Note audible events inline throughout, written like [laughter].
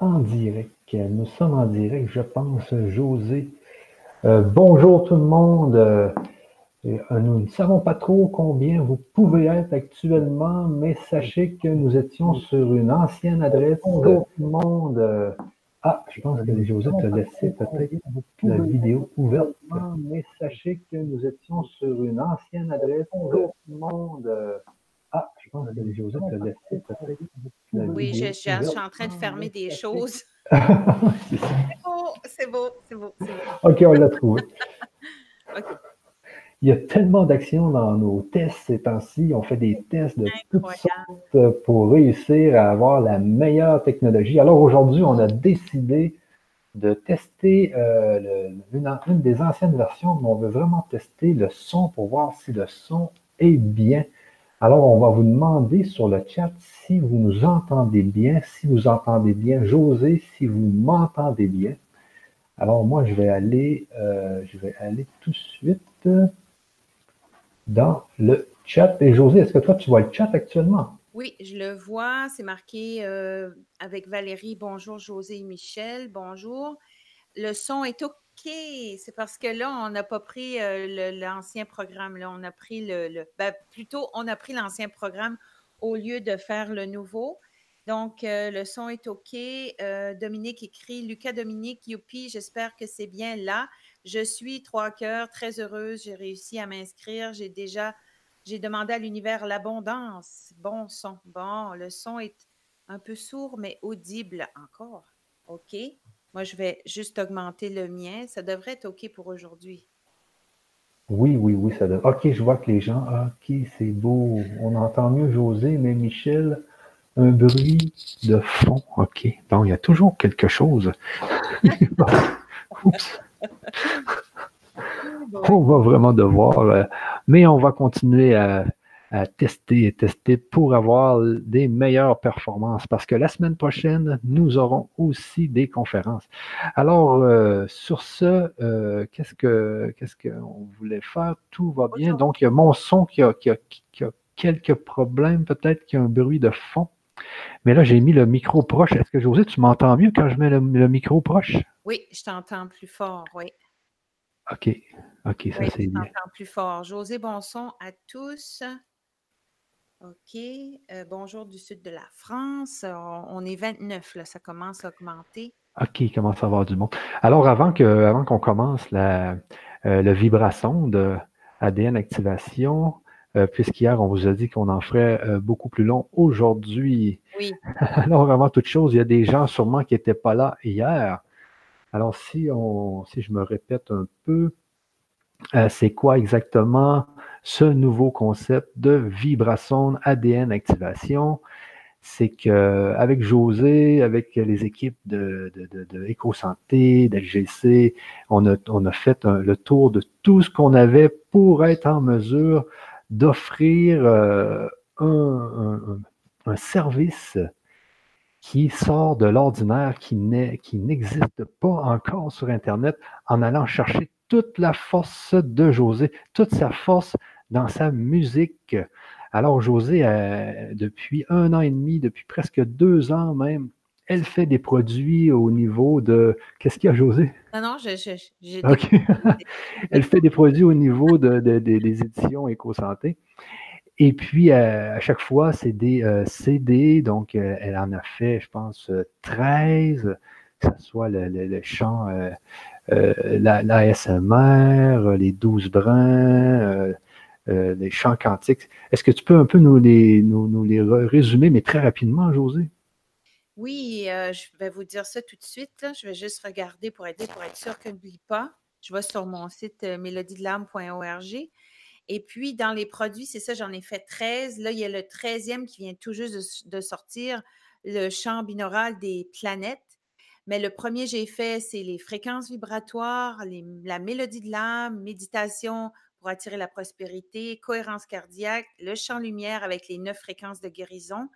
en direct. Nous sommes en direct, je pense, José. Euh, bonjour tout le monde. Euh, nous ne savons pas trop combien vous pouvez être actuellement, mais sachez que nous étions sur une ancienne adresse. Bonjour tout le monde. Ah, je pense que José t'a laissé peut-être la vidéo ouverte. Mais sachez que nous étions sur une ancienne adresse. Bonjour tout le monde. Ah, je pense que José t'a laissé peut-être oui, je, suis en train de fermer des choses. [laughs] c'est beau, c'est beau, c'est beau, OK, on l'a trouvé. [laughs] Il y a tellement d'actions dans nos tests ces temps-ci. On fait des tests de toutes sortes pour réussir à avoir la meilleure technologie. Alors aujourd'hui, on a décidé de tester euh, une, une, des anciennes versions, mais on veut vraiment tester le son pour voir si le son est bien. Alors, on va vous demander sur le chat si vous nous entendez bien, si vous entendez bien José, si vous m'entendez bien. Alors, moi, je vais aller, euh, je vais aller tout de suite dans le chat. Et José, est-ce que toi, tu vois le chat actuellement? Oui, je le vois. C'est marqué euh, avec Valérie. Bonjour, José et Michel. Bonjour. Le son est OK c'est parce que là, on n'a pas pris l'ancien programme. On a pris le, ben, plutôt, on a pris l'ancien programme au lieu de faire le nouveau. Donc, le son est OK. Dominique écrit Lucas Dominique, youpi, j'espère que c'est bien là. Je suis trois cœurs, très heureuse. J'ai réussi à m'inscrire. J'ai déjà, j'ai demandé à l'univers l'abondance. Bon son. Bon, le son est un peu sourd, mais audible encore. OK. Moi, je vais juste augmenter le mien. Ça devrait être OK pour aujourd'hui. Oui, oui, oui, ça devrait. OK, je vois que les gens. OK, c'est beau. On entend mieux José, mais Michel, un bruit de fond. OK. Donc, il y a toujours quelque chose. [laughs] Oups. On va vraiment devoir. Euh, mais on va continuer à à tester et tester pour avoir des meilleures performances parce que la semaine prochaine, nous aurons aussi des conférences. Alors, euh, sur ce, euh, qu'est-ce que qu'est-ce qu'on voulait faire? Tout va bien. Donc, il y a mon son qui a, qui a, qui a quelques problèmes, peut-être qu'il y a un bruit de fond. Mais là, j'ai mis le micro proche. Est-ce que José, tu m'entends mieux quand je mets le, micro proche? Oui, je t'entends plus fort, oui. OK. OK, ça c'est bien. Je t'entends plus fort. José, bon son à tous. OK. Euh, bonjour du sud de la France. On, est 29, là, ça commence à augmenter. OK, il commence à avoir du monde. Alors, avant que, avant qu'on commence la, euh, le vibration de ADN activation, euh, puisqu'hier, on vous a dit qu'on en ferait beaucoup plus long aujourd'hui. Oui. [laughs] Alors, avant toute chose, il y a des gens sûrement qui n'étaient pas là hier. Alors, si on, si je me répète un peu, c'est quoi exactement ce nouveau concept de vibration ADN activation. C'est qu'avec José, avec les équipes de, de, de, santé d'LGC, on a, on a fait le tour de tout ce qu'on avait pour être en mesure d'offrir euh, un, un, service qui sort de l'ordinaire, qui n'existe pas encore sur Internet, en allant chercher toute la force de José, toute sa force dans sa musique. Alors, José, euh, depuis un an et demi, depuis presque deux ans même, elle fait des produits au niveau de. Qu'est-ce qu'il y a, José? Non, non, j'ai. OK. [laughs] elle fait des produits au niveau de, des éditions Éco-Santé. Et puis, euh, à chaque fois, c'est des euh, CD. Donc, elle en a fait, je pense, 13, que ce soit le, le chant, l'ASMR, les 12 brins euh, les chants quantiques. Est-ce que tu peux un peu nous les, résumer, mais très rapidement, José? Oui, euh, je vais vous dire ça tout de suite. Je vais juste regarder pour aider, pour être sûr que je n'oublie pas. Je vais sur mon site euh. Et puis, dans les produits, c'est ça, j'en ai fait 13. Là, il y a le 13e qui vient tout juste de, sortir, le chant binaural des planètes. Mais le premier j'ai fait, c'est les fréquences vibratoires, la mélodie de l'âme, méditation pour attirer la prospérité, cohérence cardiaque, le chant lumière avec les neuf fréquences de guérison,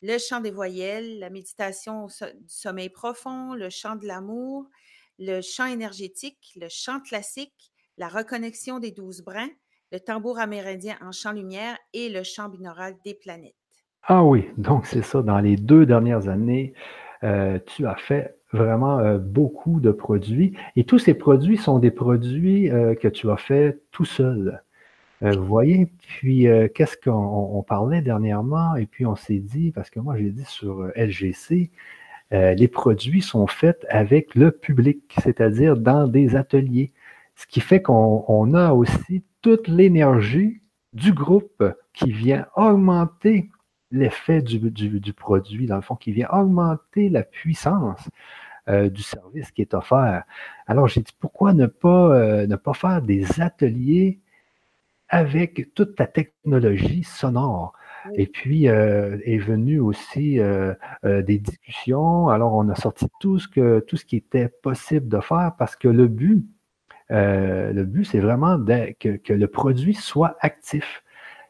le chant des voyelles, la méditation du sommeil profond, le chant de l'amour, le chant énergétique, le chant classique, la reconnexion des douze brins, le tambour amérindien en chant lumière et le chant binaural des planètes. Ah oui, donc c'est ça, dans les deux dernières années, tu as fait vraiment beaucoup de produits. Et tous ces produits sont des produits que tu as fait tout seul. vous voyez, puis qu'est-ce qu'on parlait dernièrement, et puis on s'est dit, parce que moi j'ai dit sur LGC, les produits sont faits avec le public, c'est-à-dire dans des ateliers. Ce qui fait qu'on a aussi toute l'énergie du groupe qui vient augmenter l'effet du, produit, dans le fond, qui vient augmenter la puissance euh, du service qui est offert. Alors, j'ai dit, pourquoi ne pas, euh, ne pas faire des ateliers avec toute ta technologie sonore? Et puis euh, est venu aussi des discussions. Alors, on a sorti tout ce, que, tout ce qui était possible de faire parce que le but, le but, c'est vraiment que, le produit soit actif.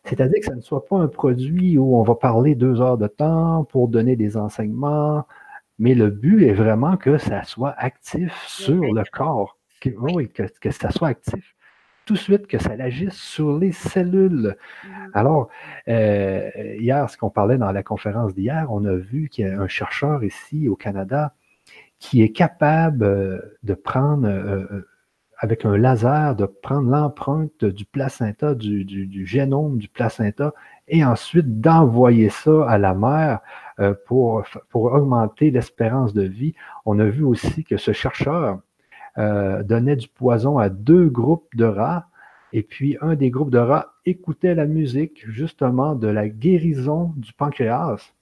C'est-à-dire que ce ne soit pas un produit où on va parler deux heures de temps pour donner des enseignements, mais le but est vraiment que ça soit actif sur le corps. Que, oui, que, ça soit actif tout de suite, que ça agisse sur les cellules. Mm-hmm. Alors, euh, hier, ce qu'on parlait dans la conférence d'hier, on a vu qu'il y a un chercheur ici au Canada qui est capable euh, de prendre avec un laser, de prendre l'empreinte du placenta, du, génome du placenta, et ensuite d'envoyer ça à la mère euh, pour, pour augmenter l'espérance de vie. On a vu aussi que ce chercheur euh, donnait du poison à deux groupes de rats, et puis un des groupes de rats écoutait la musique justement de la guérison du pancréas.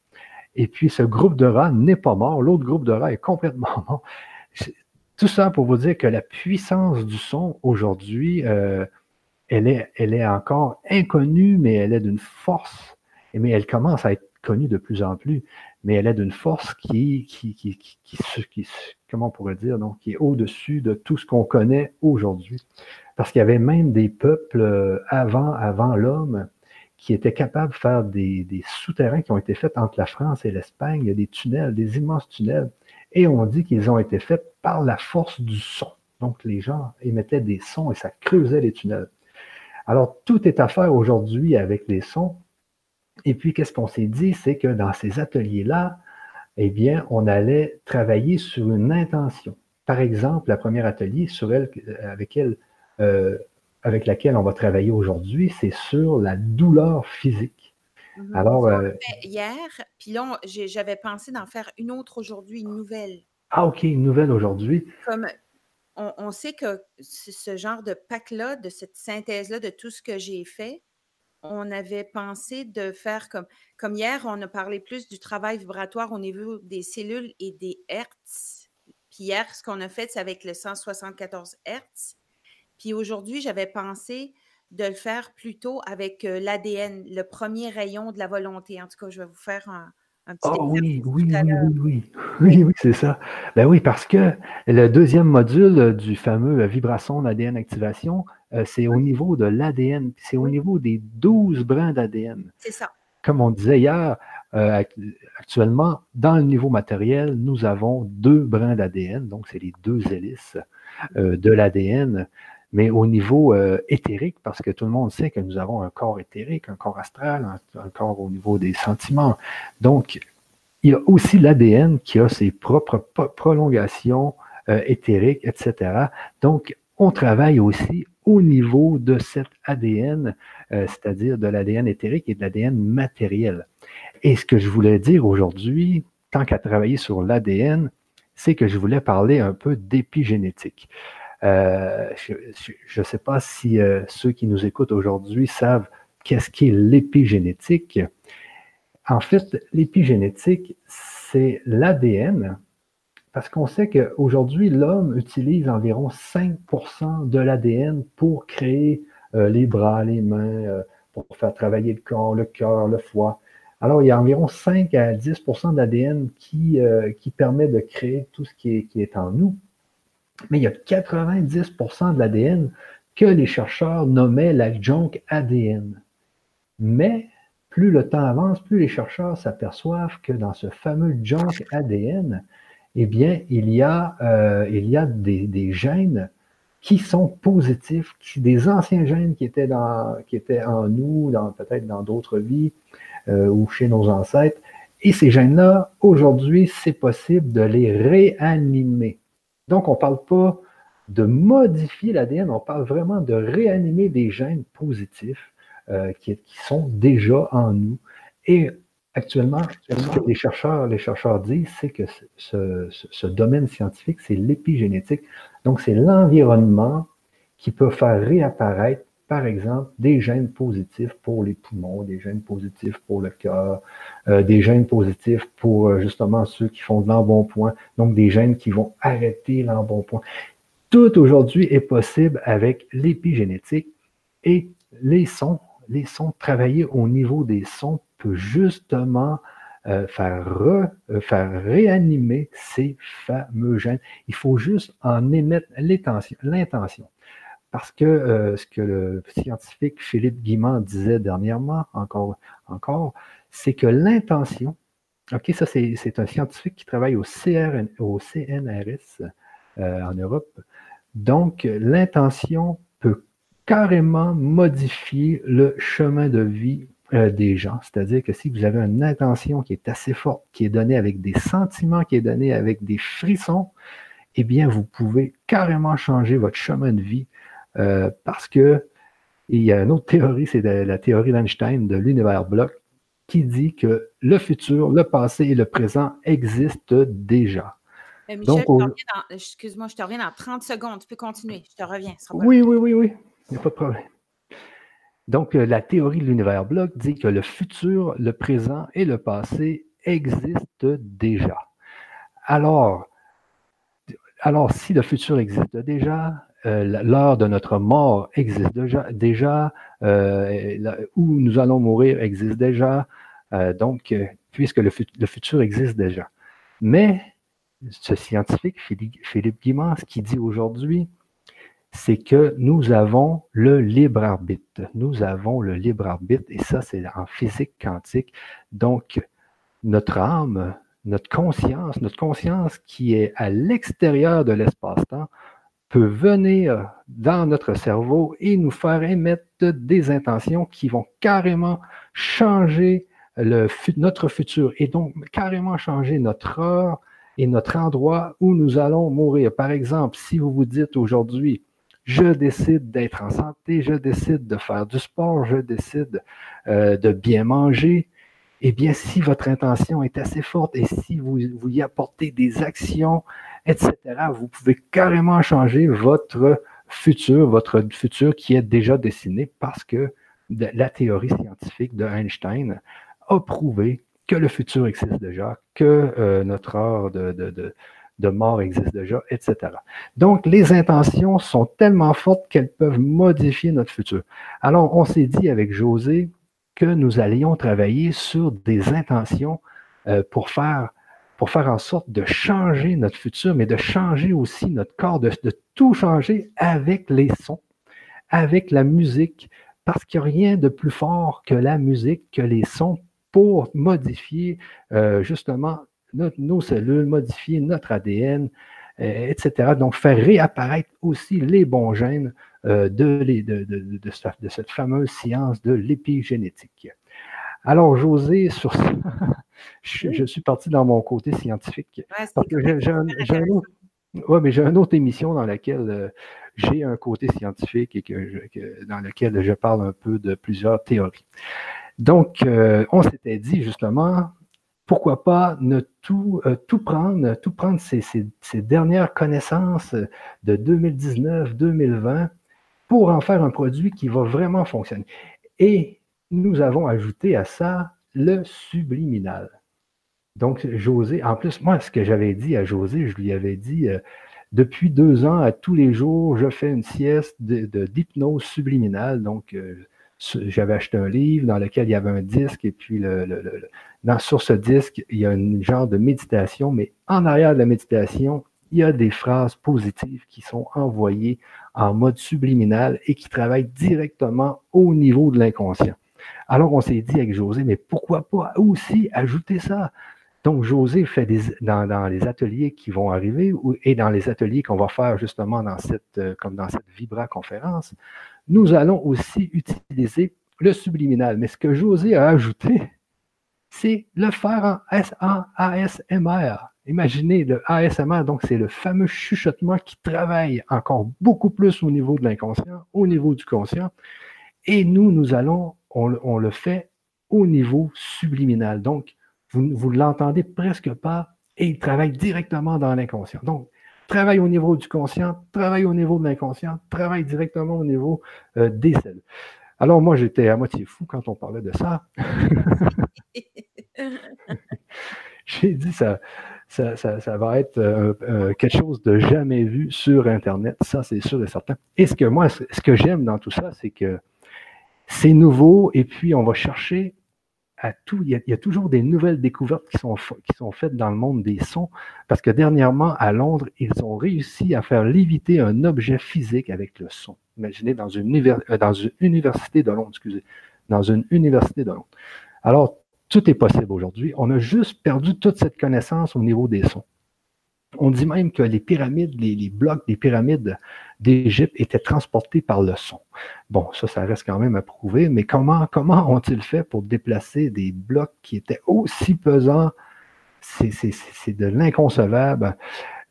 Et puis ce groupe de rats n'est pas mort, l'autre groupe de rats est complètement [laughs] mort. Tout ça pour vous dire que la puissance du son aujourd'hui, euh, elle, est, elle est encore inconnue, mais elle est d'une force, mais elle commence à être connue de plus en plus, mais elle est d'une force qui, qui, comment on pourrait dire, qui est au-dessus de tout ce qu'on connaît aujourd'hui. Parce qu'il y avait même des peuples euh, avant, avant l'homme qui étaient capables de faire des, des souterrains qui ont été faits entre la France et l'Espagne. Il y a des tunnels, des immenses tunnels et on dit qu'ils ont été faits par la force du son. Donc, les gens émettaient des sons et ça creusait les tunnels. Alors, tout est à faire aujourd'hui avec les sons. Et puis, qu'est-ce qu'on s'est dit? C'est que dans ces ateliers-là, eh bien, on allait travailler sur une intention. Par exemple, la première atelier sur elle, avec, elle, euh, avec laquelle on va travailler aujourd'hui, c'est sur la douleur physique. Mhm. Alors, euh, hier, puis là, j'avais pensé d'en faire une autre aujourd'hui, une nouvelle. Ah, OK, une nouvelle aujourd'hui. Comme on, sait que ce genre de pack-là, de cette synthèse-là, de tout ce que j'ai fait, on avait pensé de faire comme, comme hier, on a parlé plus du travail vibratoire au niveau des cellules et des hertz. Puis hier, ce qu'on a fait, c'est avec le 174 hertz. Puis aujourd'hui, j'avais pensé de le faire plutôt avec euh, l'ADN, le premier rayon de la volonté. En tout cas, je vais vous faire un, petit oh, oui, oui, oui, [laughs] oui, oui, oui, c'est ça. Ben oui, parce que le deuxième module du fameux vibration d'ADN activation, euh, c'est au niveau de l'ADN, c'est au niveau des 12 brins d'ADN. C'est ça. Comme on disait hier, euh, actuellement, dans le niveau matériel, nous avons deux brins d'ADN, donc c'est les deux hélices de l'ADN mais au niveau euh, éthérique, parce que tout le monde sait que nous avons un corps éthérique, un corps astral, un, corps au niveau des sentiments. Donc, il y a aussi l'ADN qui a ses propres prolongations euh, éthériques, etc. Donc, on travaille aussi au niveau de cet ADN, euh, c'est-à-dire de l'ADN éthérique et de l'ADN matériel. Et ce que je voulais dire aujourd'hui, tant qu'à travailler sur l'ADN, c'est que je voulais parler un peu d'épigénétique. Euh, je ne sais pas si euh, ceux qui nous écoutent aujourd'hui savent qu'est-ce qu'est l'épigénétique. En fait, l'épigénétique, c'est l'ADN, parce qu'on sait qu'aujourd'hui, l'homme utilise environ 5% de l'ADN pour créer euh, les bras, les mains, pour faire travailler le corps, le cœur, le foie. Alors, il y a environ 5 à 10% d'ADN qui, qui permet de créer tout ce qui est, qui est en nous mais il y a 90% de l'ADN que les chercheurs nommaient la junk ADN. Mais plus le temps avance, plus les chercheurs s'aperçoivent que dans ce fameux junk ADN, eh bien, il y a, euh, des, gènes qui sont positifs, des anciens gènes qui étaient, en nous, peut-être dans d'autres vies euh, ou chez nos ancêtres, Et ces gènes-là, aujourd'hui, c'est possible de les réanimer. Donc, on ne parle pas de modifier l'ADN, on parle vraiment de réanimer des gènes positifs euh, qui, sont déjà en nous. Actuellement, ce que les chercheurs, les chercheurs disent, c'est que ce, domaine scientifique, c'est l'épigénétique. Donc, c'est l'environnement qui peut faire réapparaître, par exemple, des gènes positifs pour les poumons, des gènes positifs pour le cœur, euh, des gènes positifs pour euh, justement ceux qui font de l'embonpoint, donc des gènes qui vont arrêter l'embonpoint. Tout aujourd'hui est possible avec l'épigénétique et les sons, les sons travaillés au niveau des sons peut justement euh, faire, euh, faire réanimer ces fameux gènes. Il faut juste en émettre l'intention. Parce que euh, ce que le scientifique Philippe Guimand disait dernièrement, encore, encore c'est que l'intention, OK, ça c'est un scientifique qui travaille au, CRN, au CNRS en Europe, donc, l'intention peut carrément modifier le chemin de vie euh, des gens. C'est-à-dire que si vous avez une intention qui est assez forte, qui est donnée avec des sentiments, qui est donnée avec des frissons, eh bien, vous pouvez carrément changer votre chemin de vie euh, parce que il y a une autre théorie, c'est la théorie d'Einstein de l'univers bloc, qui dit que le futur, le passé et le présent existent déjà. Euh, Michel, excuse-moi, je te reviens dans 30 secondes. Tu peux continuer. Je te reviens. Oui, oui, oui, oui. Il n'y a pas de problème. Donc, euh, la théorie de l'univers bloc dit que le futur, le présent et le passé existent déjà. Alors, si le futur existe déjà, euh, l'heure de notre mort existe déjà, déjà où nous allons mourir existe déjà, donc, puisque le, futur existe déjà. Mais ce scientifique, Philippe Guimard, ce dit aujourd'hui, c'est que nous avons le libre arbitre. Nous avons le libre arbitre, et ça, c'est en physique quantique. Donc, notre âme, notre conscience, notre conscience qui est à l'extérieur de l'espace-temps, peut venir dans notre cerveau et nous faire émettre des intentions qui vont carrément changer notre futur et donc carrément changer notre heure, et notre endroit où nous allons mourir. Par exemple, si vous vous dites aujourd'hui, je décide d'être en santé, je décide de faire du sport, je décide euh, de bien manger, eh bien, si votre intention est assez forte et si vous, vous y apportez des actions, etc., vous pouvez carrément changer votre futur, votre futur qui est déjà dessiné parce que la théorie scientifique de Einstein a prouvé que le futur existe déjà, que euh, notre heure de, de, mort existe déjà, etc. Donc, les intentions sont tellement fortes qu'elles peuvent modifier notre futur. Alors, on s'est dit avec José que nous allions travailler sur des intentions euh, pour faire en sorte de changer notre futur, mais de changer aussi notre corps, de, de tout changer avec les sons, avec la musique, parce qu'il n'y a rien de plus fort que la musique, que les sons pour modifier euh, justement nos cellules, modifier notre ADN, euh, etc. Donc, faire réapparaître aussi les bons gènes euh, de, de, cette fameuse science de l'épigénétique. Alors, José, sur ça, [laughs] je, suis parti dans mon côté scientifique. parce que j'ai un, autre. mais j'ai une autre émission dans laquelle j'ai un côté scientifique et que, dans laquelle je parle un peu de plusieurs théories. Donc, euh, on s'était dit justement, pourquoi pas ne tout, euh, tout prendre, tout prendre ces, dernières connaissances de 2019-2020 pour en faire un produit qui va vraiment fonctionner. Et nous avons ajouté à ça le subliminal. Donc, José, en plus, moi, ce que j'avais dit à José, je lui avais dit, euh, depuis deux ans, à tous les jours, je fais une sieste d'hypnose de, subliminale. Donc, j'avais acheté un livre dans lequel il y avait un disque et puis le, dans, sur ce disque, il y a un genre de méditation, mais en arrière de la méditation, il y a des phrases positives qui sont envoyées en mode subliminal et qui travaillent directement au niveau de l'inconscient. Alors on s'est dit avec José, mais pourquoi pas aussi ajouter ça? Donc, José fait des, dans, dans, les ateliers qui vont arriver et dans les ateliers qu'on va faire justement dans cette, euh, comme dans cette Vibra conférence, nous allons aussi utiliser le subliminal. Mais ce que José a ajouté, c'est le faire en, ASMR. Imaginez le ASMR, donc c'est le fameux chuchotement qui travaille encore beaucoup plus au niveau de l'inconscient, au niveau du conscient. Et nous, nous allons, on, le fait au niveau subliminal. Donc, vous ne l'entendez presque pas et il travaille directement dans l'inconscient. Donc, travaille au niveau du conscient, travaille au niveau de l'inconscient, travaille directement au niveau euh, des cellules. Alors moi, j'étais à moitié fou quand on parlait de ça. [laughs] J'ai dit, ça, ça, ça, va être euh, euh, quelque chose de jamais vu sur Internet, ça c'est sûr et certain. Et ce que moi, ce que j'aime dans tout ça, c'est que c'est nouveau et puis on va chercher Il y, a, toujours des nouvelles découvertes qui sont, faites dans le monde des sons, parce que dernièrement, à Londres, ils ont réussi à faire léviter un objet physique avec le son. Imaginez dans une, euh, université de Londres, excusez, dans une université de Londres. Alors, tout est possible aujourd'hui. On a juste perdu toute cette connaissance au niveau des sons. On dit même que les pyramides, les, blocs des pyramides d'Égypte étaient transportés par le son. Bon, ça, ça reste quand même à prouver, mais comment, comment ont-ils fait pour déplacer des blocs qui étaient aussi pesants? C'est de l'inconcevable.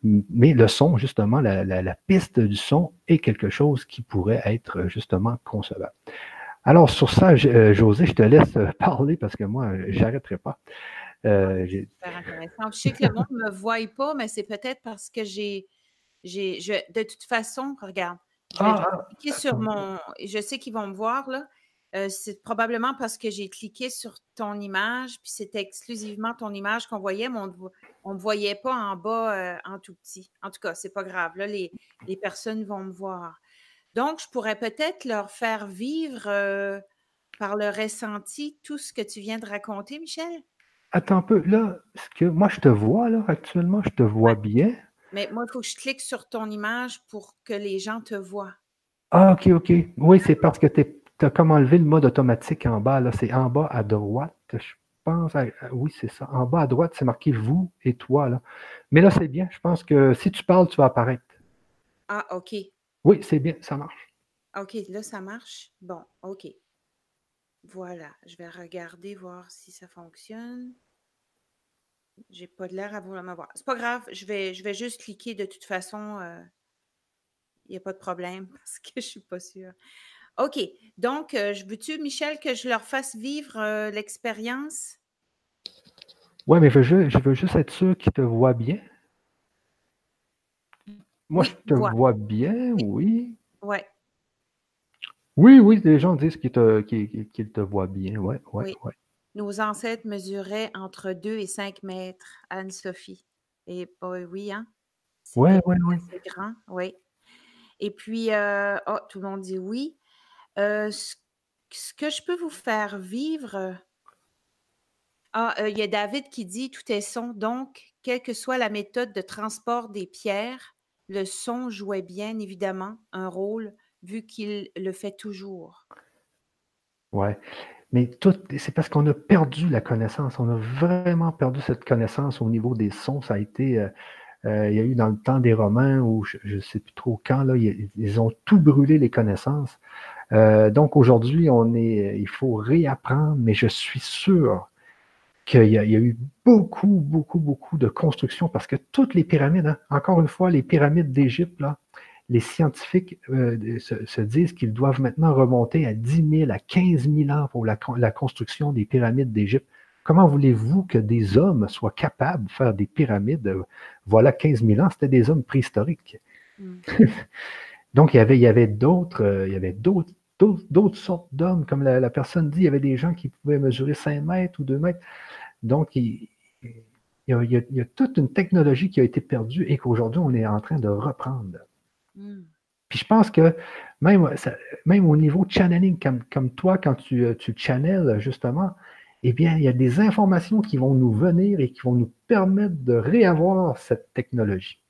Mais le son, justement, la, piste du son est quelque chose qui pourrait être justement concevable. Alors, sur ça, euh, José, je te laisse [laughs] parler parce que moi, j'arrêterai pas. Euh, super intéressant. Je sais que le monde ne me voit pas, mais c'est peut-être parce que j'ai. j'ai de toute façon, regarde, je vais ah, ah, cliquer sur mon. Je sais qu'ils vont me voir, là. Euh, c'est probablement parce que j'ai cliqué sur ton image, puis c'était exclusivement ton image qu'on voyait, mais on ne me voyait pas en bas euh, en tout petit. En tout cas, c'est pas grave. Là, les, les, personnes vont me voir. Donc, je pourrais peut-être leur faire vivre par le ressenti tout ce que tu viens de raconter, Michel? Attends un peu, là, ce que moi je te vois là actuellement, je te vois bien. Mais moi, il faut que je clique sur ton image pour que les gens te voient. Ah, ok, ok. Oui, c'est parce que tu as comme enlevé le mode automatique en bas. Là, c'est en bas à droite. Je pense. oui, c'est ça. En bas à droite, c'est marqué vous et toi. Là. Mais là, c'est bien. Je pense que si tu parles, tu vas apparaître. Ah, ok. Oui, c'est bien, ça marche. Ok, là, ça marche. Bon, ok. Voilà, je vais regarder, voir si ça fonctionne. J'ai pas de l'air à vouloir m'avoir. C'est pas grave, je vais, je vais juste cliquer de toute façon. Il n'y a pas de problème [laughs] parce que je suis pas sûre. OK. Donc, euh, je veux-tu, Michel, que je leur fasse vivre euh, l'expérience? Oui, mais je, veux juste être sûr qu'ils te voient bien. Moi, je te vois bien, oui. Ouais. Oui, oui, les gens disent qu'ils te, te voient bien. Ouais, ouais, oui. Nos ancêtres mesuraient entre 2 et 5 mètres, Anne-Sophie. Et oui, hein? Oui, oui, oui. C'est grand, oui. Et puis, euh, oh, tout le monde dit oui. Euh, ce, que je peux vous faire vivre. Ah, euh, il y a David qui dit tout est son. Donc, quelle que soit la méthode de transport des pierres, le son jouait bien évidemment un rôle vu qu'il le fait toujours. Ouais. Mais tout, c'est parce qu'on a perdu la connaissance. On a vraiment perdu cette connaissance au niveau des sons. Ça a été. Euh, euh, il y a eu dans le temps des Romains, ou je ne sais plus trop quand, ils, ont tout brûlé les connaissances. Euh, donc aujourd'hui, on est, il faut réapprendre, mais je suis sûr qu'il y, a eu beaucoup, beaucoup, beaucoup de constructions parce que toutes les pyramides, hein, encore une fois, les pyramides d'Égypte, là, les scientifiques euh, se, disent qu'ils doivent maintenant remonter à 10 000, à 15 000 ans pour la, construction des pyramides d'Égypte. Comment voulez-vous que des hommes soient capables de faire des pyramides? Euh, voilà 15 000 ans, c'était des hommes préhistoriques. Mm. [laughs] Donc, il y avait, il y avait d'autres, euh, il y avait d'autres, d'autres, sortes d'hommes. Comme la, personne dit, il y avait des gens qui pouvaient mesurer 5 mètres ou 2 mètres. Donc, il, y a, toute une technologie qui a été perdue et qu'aujourd'hui, on est en train de reprendre. Hmm. Puis je pense que même, même au niveau channeling, comme, comme toi, quand tu, euh, tu channels justement, eh bien, il y a des informations qui vont nous venir et qui vont nous permettre de réavoir cette technologie.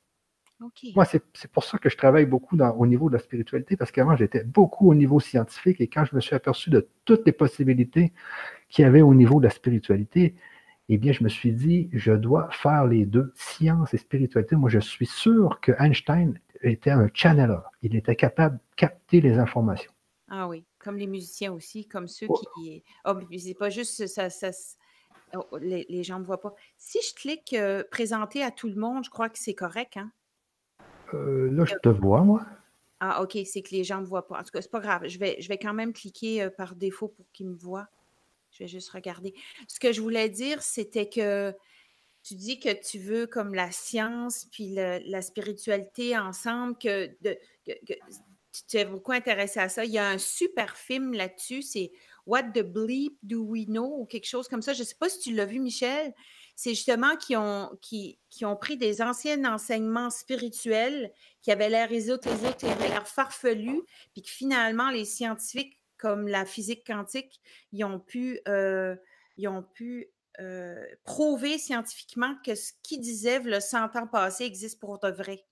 Moi, c'est pour ça que je travaille beaucoup dans, au niveau de la spiritualité, parce qu'avant, j'étais beaucoup au niveau scientifique et quand je me suis aperçu de toutes les possibilités qu'il y avait au niveau de la spiritualité, eh bien, je me suis dit, je dois faire les deux, science et spiritualité. Moi, je suis sûr que Einstein était un channeler. Il était capable de capter les informations. Ah oui, comme les musiciens aussi, comme ceux qui. Oh, c'est pas juste ça, Oh, les, gens ne me voient pas. Si je clique présenter à tout le monde, je crois que c'est correct, hein? là, je te vois, moi. Ah, OK, c'est que les gens ne me voient pas. En tout cas, c'est pas grave. Je vais, je vais quand même cliquer par défaut pour qu'ils me voient. Je vais juste regarder. Ce que je voulais dire, c'était que tu dis que tu veux comme la science puis la spiritualité ensemble, que, tu es beaucoup intéressé à ça. Il y a un super film là-dessus, c'est What the Bleep Do We Know ou quelque chose comme ça. Je ne sais pas si tu l'as vu, Michel. C'est justement qui ont, qui, qui, ont pris des anciens enseignements spirituels qui avaient l'air ésotériques, qui avaient l'air farfelus, puis que finalement, les scientifiques comme la physique quantique, ont pu, euh, ils ont pu euh, prouver scientifiquement que ce qu'ils disaient le 100 ans passés existe pour de vrai.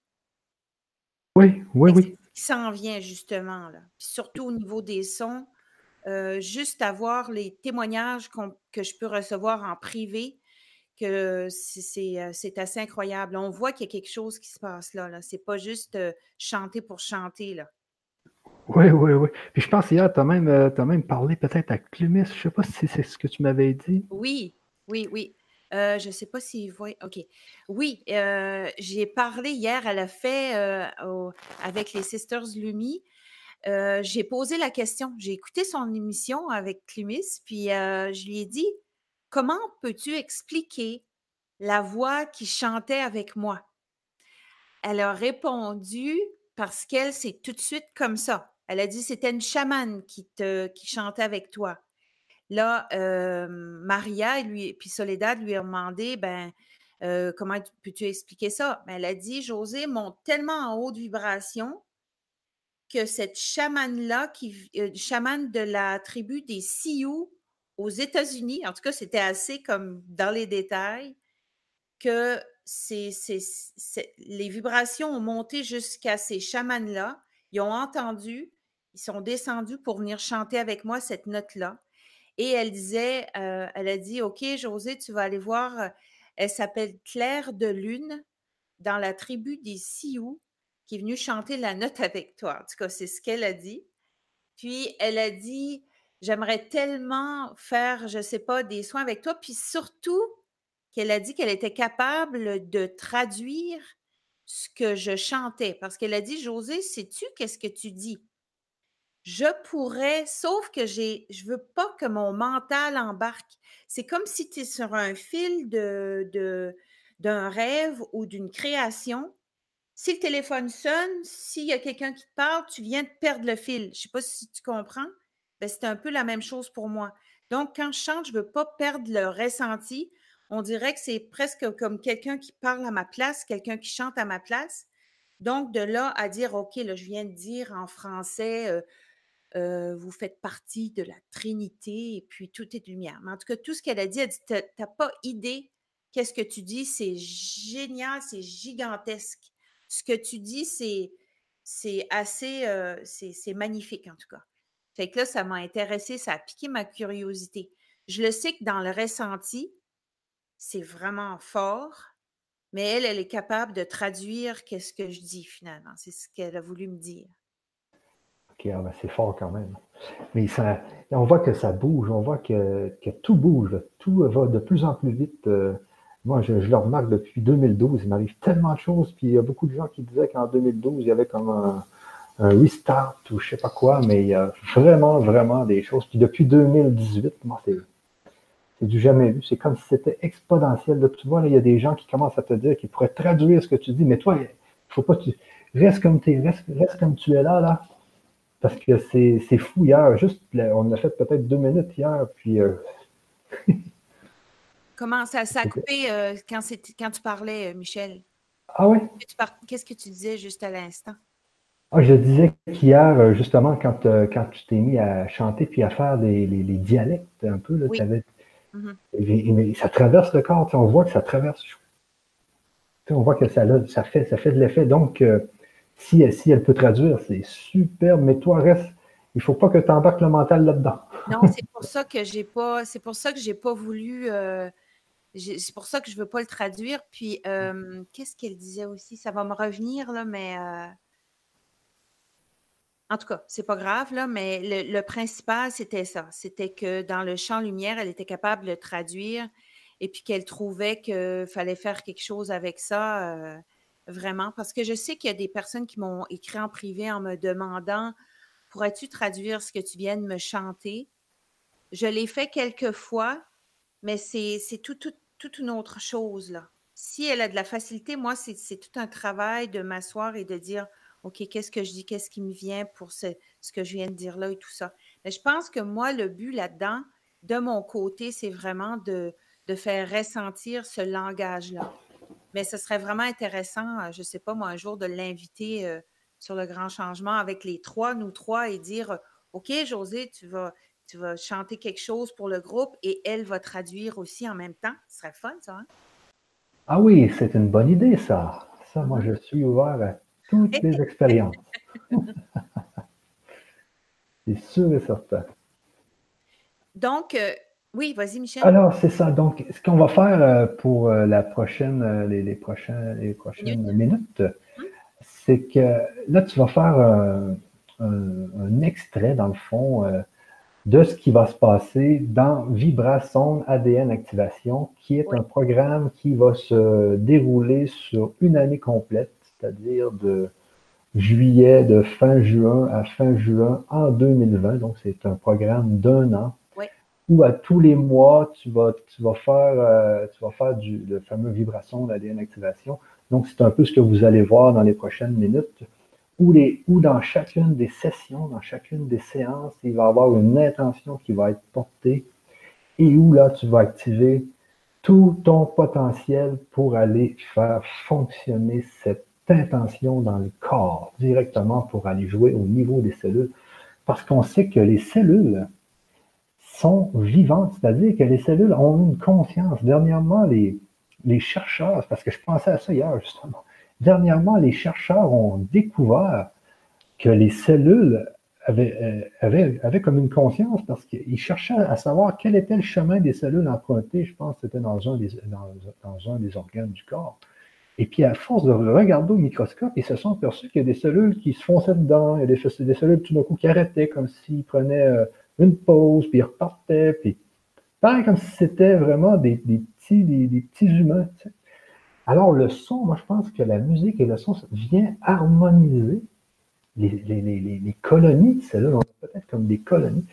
Oui, oui, oui. Qui s'en vient justement, là. surtout au niveau des sons, euh, juste avoir les témoignages que je peux recevoir en privé, que c'est assez incroyable. On voit qu'il y a quelque chose qui se passe là. là. C'est pas juste chanter pour chanter. Là. Oui, oui, oui. Puis je pense hier, tu as, as, même parlé peut-être à Clumis. Je ne sais pas si c'est ce que tu m'avais dit. Oui, oui, oui. Euh, je ne sais pas s'il voit. OK. Oui, euh, j'ai parlé hier, elle a fait euh, avec les Sisters Lumi. j'ai posé la question. J'ai écouté son émission avec Clumis, puis je lui ai dit Comment peux-tu expliquer la voix qui chantait avec moi? Elle a répondu parce qu'elle, c'est tout de suite comme ça. Elle a dit c'était une chamane qui, te, qui chantait avec toi. Là, Maria et lui, puis Soledad lui ont demandé, ben, comment peux-tu expliquer ça? Ben, elle a dit, José monte tellement en haute vibration que cette chamane-là, qui, chamane de la tribu des Sioux aux États-Unis, en tout cas, c'était assez comme dans les détails, que les vibrations ont monté jusqu'à ces chamanes-là. Ils ont entendu, ils sont descendus pour venir chanter avec moi cette note-là. Et elle disait, euh, elle a dit, OK, José, tu vas aller voir, euh, elle s'appelle Claire de Lune, dans la tribu des Sioux, qui est venue chanter la note [laughs] avec toi. En tout cas, c'est ce qu'elle a dit. Puis, elle a dit, j'aimerais tellement faire, je ne sais pas, des soins avec toi. Puis surtout, qu'elle a dit qu'elle était capable de traduire ce que je chantais. Parce qu'elle a dit, José, sais-tu qu'est-ce que tu dis? Je pourrais, sauf que j'ai, je veux pas que mon mental embarque. C'est comme si tu es sur un fil de, d'un rêve ou d'une création. Si le téléphone sonne, s'il y a quelqu'un qui te parle, tu viens de perdre le fil. Je sais pas si tu comprends. Ben, c'est un peu la même chose pour moi. Donc, quand je chante, je veux pas perdre le ressenti. On dirait que c'est presque comme quelqu'un qui parle à ma place, quelqu'un qui chante à ma place. Donc, de là à dire, OK, je viens de dire en français, euh, vous faites partie de la Trinité et puis tout est lumière. Mais en tout cas, tout ce qu'elle a dit, elle dit, tu n'as pas idée qu'est-ce que tu dis, c'est génial, c'est gigantesque. Ce que tu dis, c'est, c'est assez, c'est, magnifique en tout cas. Fait que là, ça m'a intéressé, ça a piqué ma curiosité. Je le sais que dans le ressenti, c'est vraiment fort, mais elle, elle est capable de traduire qu'est-ce que je dis finalement. C'est ce qu'elle a voulu me dire. C'est fort quand même. Mais ça, on voit que ça bouge, on voit que, tout bouge, tout va de plus en plus vite. Euh, moi, je, le remarque depuis 2012, il m'arrive tellement de choses, puis il y a beaucoup de gens qui disaient qu'en 2012, il y avait comme un, restart ou je sais pas quoi, mais il y a vraiment, vraiment des choses. Puis depuis 2018, moi, c'est, du jamais vu. C'est comme si c'était exponentiel. Là, tu vois, il y a des gens qui commencent à te dire qu'ils pourraient traduire ce que tu dis, mais toi, il faut pas que tu restes comme, es, reste, reste comme tu es là, là parce que c'est fou hier. Juste, on a fait peut-être deux minutes hier, puis. Euh, [laughs] Comment ça, ça a coupé euh, quand, quand tu parlais, euh, Michel? Ah oui? Qu'est-ce que tu disais juste à l'instant? Ah, je disais qu'hier, justement, quand, quand tu t'es mis à chanter puis à faire les, dialectes un peu, là, mm-hmm. ça traverse le corps. On voit que ça traverse. On voit que ça, ça, fait, ça fait de l'effet. Donc, si, elle peut traduire, c'est superbe, mais toi, reste. Il ne faut pas que tu embarques le mental là-dedans. non, c'est pour ça que j'ai pas. C'est pour ça que j'ai pas voulu. Euh, c'est pour ça que je veux pas le traduire. Puis, euh, qu'est-ce qu'elle disait aussi? Ça va me revenir, là, mais. Euh, en tout cas, c'est pas grave, là, mais le, principal, c'était ça. C'était que dans le champ lumière, elle était capable de traduire. et puis qu'elle trouvait qu'il fallait faire quelque chose avec ça, vraiment. Parce que je sais qu'il y a des personnes qui m'ont écrit en privé en me demandant Pourrais-tu traduire ce que tu viens de me chanter? Je l'ai fait quelques fois, mais c'est tout, tout, toute une autre chose, là. Si elle a de la facilité, moi, c'est tout un travail de m'asseoir et de dire OK, qu'est-ce que je dis, qu'est-ce qui me vient pour ce, que je viens de dire là et tout ça. Mais je pense que moi, le but là-dedans, de mon côté, c'est vraiment de, de faire ressentir ce langage-là. Mais ce serait vraiment intéressant, euh, je ne sais pas, moi, un jour, de l'inviter euh, sur le grand changement avec les trois, nous trois, et dire OK, José, tu vas, tu vas chanter quelque chose pour le groupe et elle va traduire aussi en même temps. Ce serait fun, ça. Hein? Ah oui, c'est une bonne idée, ça. Ça, moi, je suis ouvert à toutes les [laughs] expériences. [laughs] c'est sûr et certain. Donc, euh, oui, vas-y, Michel. Alors, c'est ça. Donc, ce qu'on va faire euh, pour euh, la prochaine, euh, les, prochaines, les prochaines minutes, hum. c'est que là, tu vas faire un, extrait, dans le fond, de ce qui va se passer dans Vibration ADN Activation, qui est un programme qui va se dérouler sur une année complète, c'est-à-dire de juillet, de fin juin à fin juin en 2020. Donc, c'est un programme d'un an où à tous les mois, tu vas, tu vas faire, euh, tu vas faire du, le fameux vibration d'ADN activation. Donc, c'est un peu ce que vous allez voir dans les prochaines minutes, où, les, où dans chacune des sessions, dans chacune des séances, il va y avoir une intention qui va être portée et où là, tu vas activer tout ton potentiel pour aller faire fonctionner cette intention dans le corps, directement pour aller jouer au niveau des cellules. Parce qu'on sait que les cellules, sont vivantes, c'est-à-dire que les cellules ont une conscience. Dernièrement, les, chercheurs, parce que je pensais à ça hier justement, dernièrement, les chercheurs ont découvert que les cellules avaient, euh, avaient, comme une conscience parce qu'ils cherchaient à savoir quel était le chemin des cellules empruntées, je pense que c'était dans, un des, dans, organes du corps. Et puis, à force de regarder au microscope, ils se sont aperçus qu'il y a des cellules qui se fonçaient dedans, il y a des, des cellules tout d'un coup qui arrêtaient, comme s'ils prenaient euh, une pause, puis ils repartaient, puis pareil comme si c'était vraiment des, petits, des, petits humains. Alors le son, moi je pense que la musique et le son vient harmoniser les, les, colonies c'est là, on peut-être comme des colonies.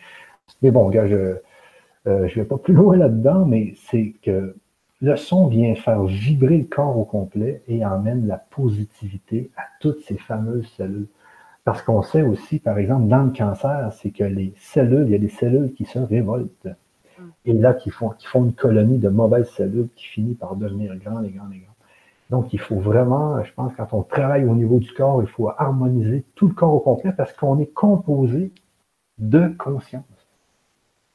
Mais bon, gars, je ne euh, vais pas plus loin là-dedans, mais c'est que le son vient faire vibrer le corps au complet et emmène la positivité à toutes ces fameuses cellules. Parce qu'on sait aussi, par exemple, dans le cancer, c'est que les cellules, il y a des cellules qui se révoltent. Mm. Et là, qui font, qui font une colonie de mauvaises cellules qui finit par devenir grandes et grandes et grandes. Donc, il faut vraiment, je pense, quand on travaille au niveau du corps, il faut harmoniser tout le corps au complet parce qu'on est composé de conscience.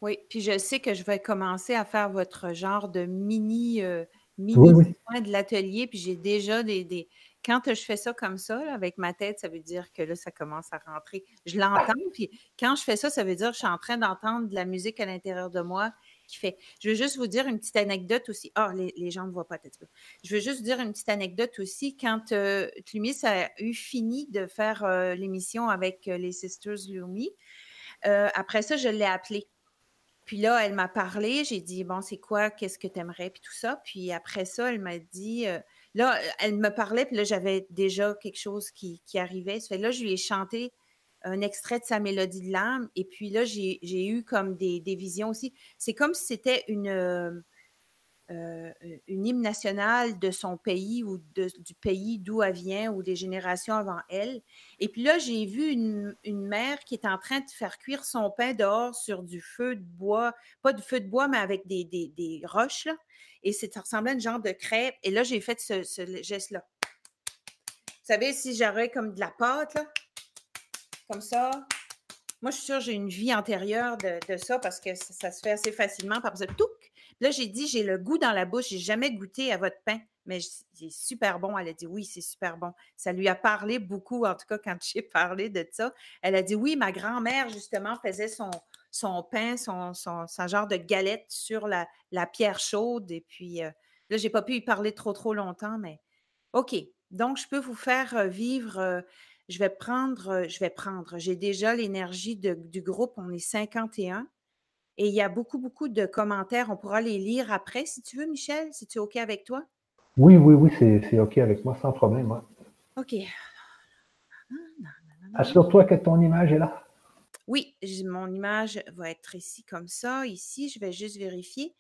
Oui, puis je sais que je vais commencer à faire votre genre de mini, euh, mini de l'atelier, puis j'ai déjà des, quand je fais ça comme ça, avec ma tête, ça veut dire que là, ça commence à rentrer. Je l'entends, puis quand je fais ça, ça veut dire que je suis en train d'entendre de la musique à l'intérieur de moi qui fait. Je veux juste vous dire une petite anecdote aussi. Ah, les, gens ne voient pas peut-être. Je veux juste dire une petite anecdote aussi. Quand euh, a eu fini de faire euh, l'émission avec euh, les Sisters Lumi, après ça, je l'ai appelée. Puis là, elle m'a parlé. J'ai dit, bon, c'est quoi? Qu'est-ce que tu aimerais? Puis tout ça. Puis après ça, elle m'a dit Là, elle me parlait, puis là, j'avais déjà quelque chose qui, arrivait. Là, je lui ai chanté un extrait de sa mélodie de l'âme. Et puis là, j'ai eu comme des, visions aussi. C'est comme si c'était une, une hymne nationale de son pays ou du pays d'où elle vient ou des générations avant elle. Et puis là, j'ai vu une, mère qui est en train de faire cuire son pain dehors sur du feu de bois, pas du feu de bois, mais avec des, des, roches. Là. Et ça ressemblait à un genre de crêpe. Et là, j'ai fait ce, geste-là. Vous savez, si j'aurais comme de la pâte, là, comme ça, moi, je suis sûre j'ai une vie antérieure de, ça parce que ça, se fait assez facilement par ça. Tout, Là, j'ai dit, j'ai le goût dans la bouche, j'ai jamais goûté à votre pain, mais c'est super bon. Elle a dit, oui, c'est super bon. Ça lui a parlé beaucoup, en tout cas, quand [laughs] j'ai parlé de ça. Elle a dit, oui, ma grand-mère, justement, faisait son, son pain, son, son, genre de galette sur la, pierre chaude. Et puis, euh, là, j'ai pas pu y parler trop, trop longtemps, mais OK. Donc, je peux vous faire euh, vivre. Euh, je vais prendre, je vais prendre. J'ai déjà l'énergie du groupe. On est 51. Et il y a beaucoup, beaucoup de commentaires. On pourra les lire après si tu veux, Michel, si tu es OK avec toi? Oui, oui, oui, c'est OK avec moi, sans problème. OK. Assure-toi que ton image est là. Oui, mon image va être ici comme ça. Ici, je vais juste vérifier.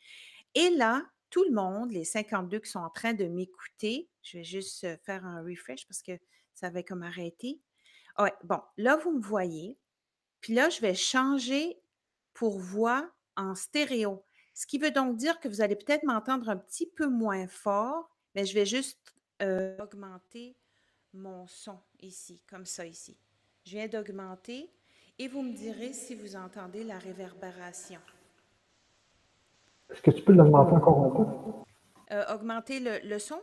Et là, tout le monde, les 52 qui sont en train de m'écouter, je vais juste faire un refresh parce que ça avait comme arrêté. Ouais, bon, là, vous me voyez. Puis là, je vais changer pour voix en stéréo. Ce qui veut donc dire que vous allez peut-être m'entendre un petit peu moins fort, mais je vais juste augmenter mon son ici, comme ça ici. Je viens d'augmenter et vous me direz si vous entendez la réverbération. Est-ce que tu peux l'augmenter encore un peu? Euh, augmenter le, le, son?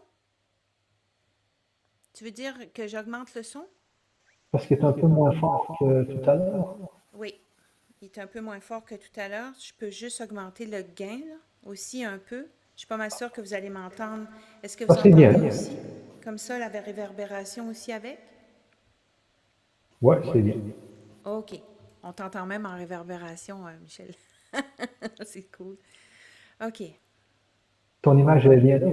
Tu veux dire que j'augmente le son? Parce qu'il est un peu moins fort que tout à l'heure. Oui, il est un peu moins fort que tout à l'heure. Je peux juste augmenter le gain là, aussi un peu. Je ne suis pas mal sûre que vous allez m'entendre. Est-ce que vous Ah, entendez bien. aussi? Comme ça, la réverbération aussi avec? Oui, c'est bien. OK. On t'entend même en réverbération, euh, Michel. [laughs] C'est cool. OK. Ton image est bien là?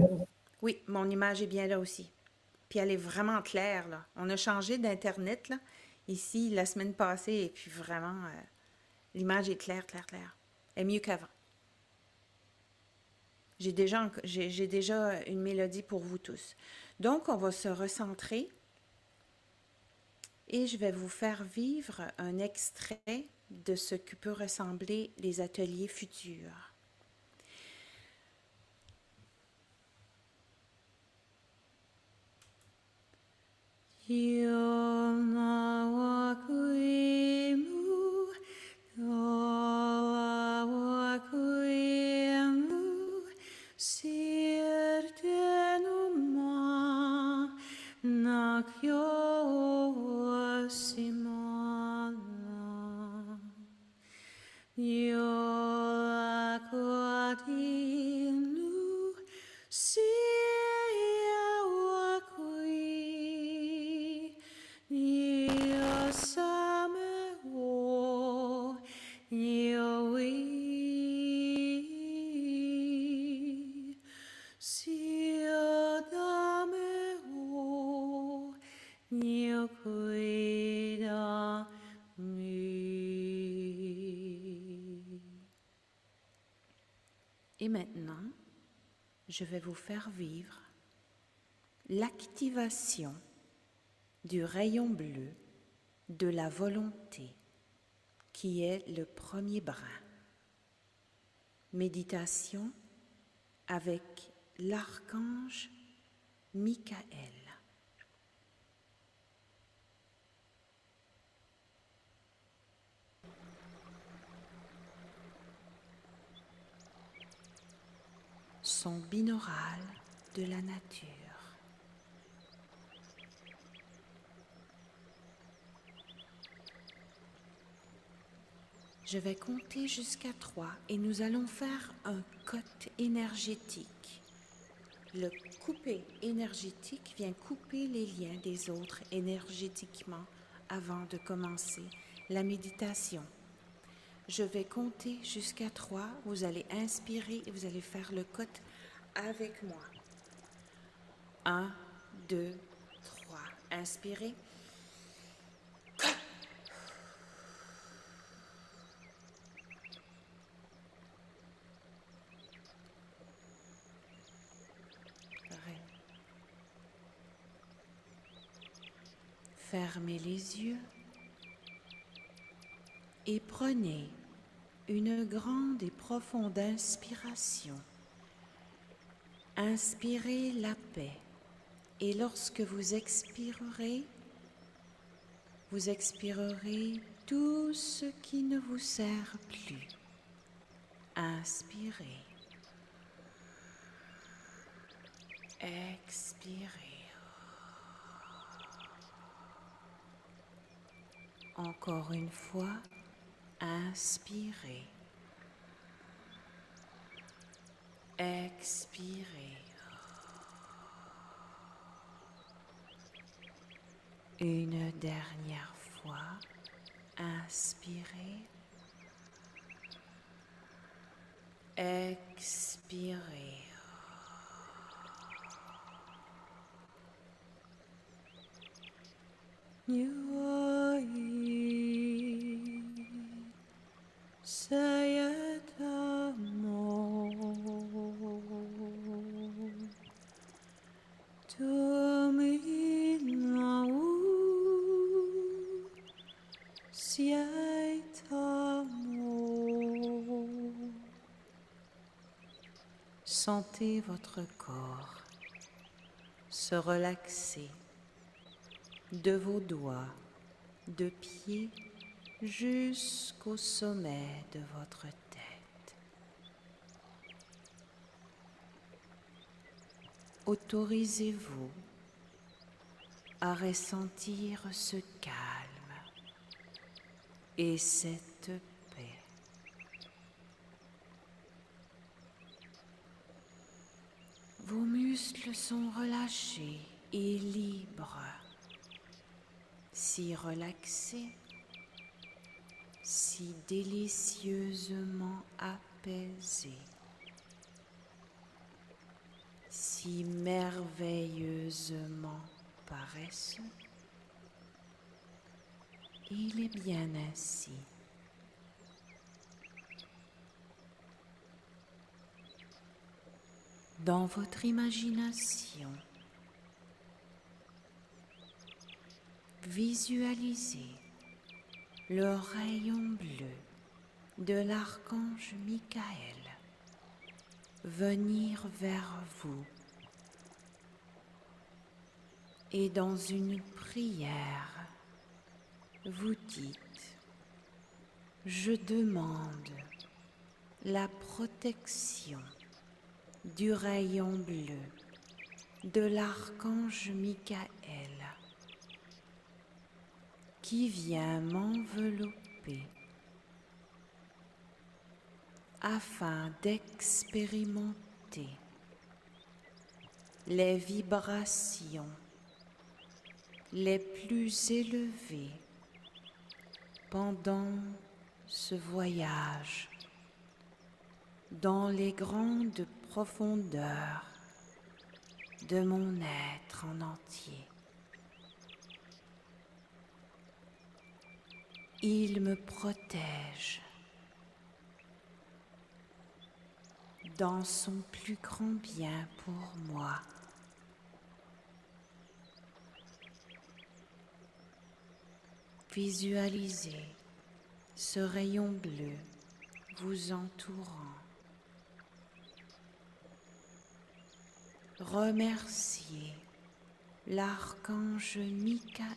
Oui, mon image est bien là aussi. Puis elle est vraiment claire, là. On a changé d'Internet, là, ici, la semaine passée, et puis vraiment, euh, l'image est claire, claire, claire. Elle est mieux qu'avant. J'ai déjà, enc- j'ai j'ai déjà une mélodie pour vous tous. Donc, on va se recentrer et je vais vous faire vivre un extrait de ce que peut ressembler les ateliers futurs. you. Je vais vous faire vivre l'activation du rayon bleu de la volonté, qui est le premier brin. Méditation avec l'archange Michael. Binaural de la nature. Je vais compter jusqu'à trois et nous allons faire un cote énergétique. Le couper énergétique vient couper les liens des autres énergétiquement avant de commencer la méditation. Je vais compter jusqu'à trois. Vous allez inspirer et vous allez faire le cote avec moi. Un, deux, trois. Inspirez. Pareil. Fermez les yeux et prenez une grande et profonde inspiration. Inspirez la paix et lorsque vous expirerez, vous expirerez tout ce qui ne vous sert plus. Inspirez. Expirez. Encore une fois, inspirez. Expirez. Une dernière fois, inspirez. Expirez. Sentez votre corps se relaxer de vos doigts, de pied jusqu'au sommet de votre tête. Autorisez-vous à ressentir ce calme et cette paix. Vos muscles sont relâchés et libres si relaxé, si délicieusement apaisé, si merveilleusement paresseux. Il est bien ainsi. Dans votre imagination, Visualisez le rayon bleu de l'archange Michael venir vers vous et dans une prière, vous dites, je demande la protection du rayon bleu de l'archange Michael qui vient m'envelopper afin d'expérimenter les vibrations les plus élevées pendant ce voyage dans les grandes profondeurs de mon être en entier. Il me protège dans son plus grand bien pour moi. Visualisez ce rayon bleu vous entourant. Remerciez l'archange Michael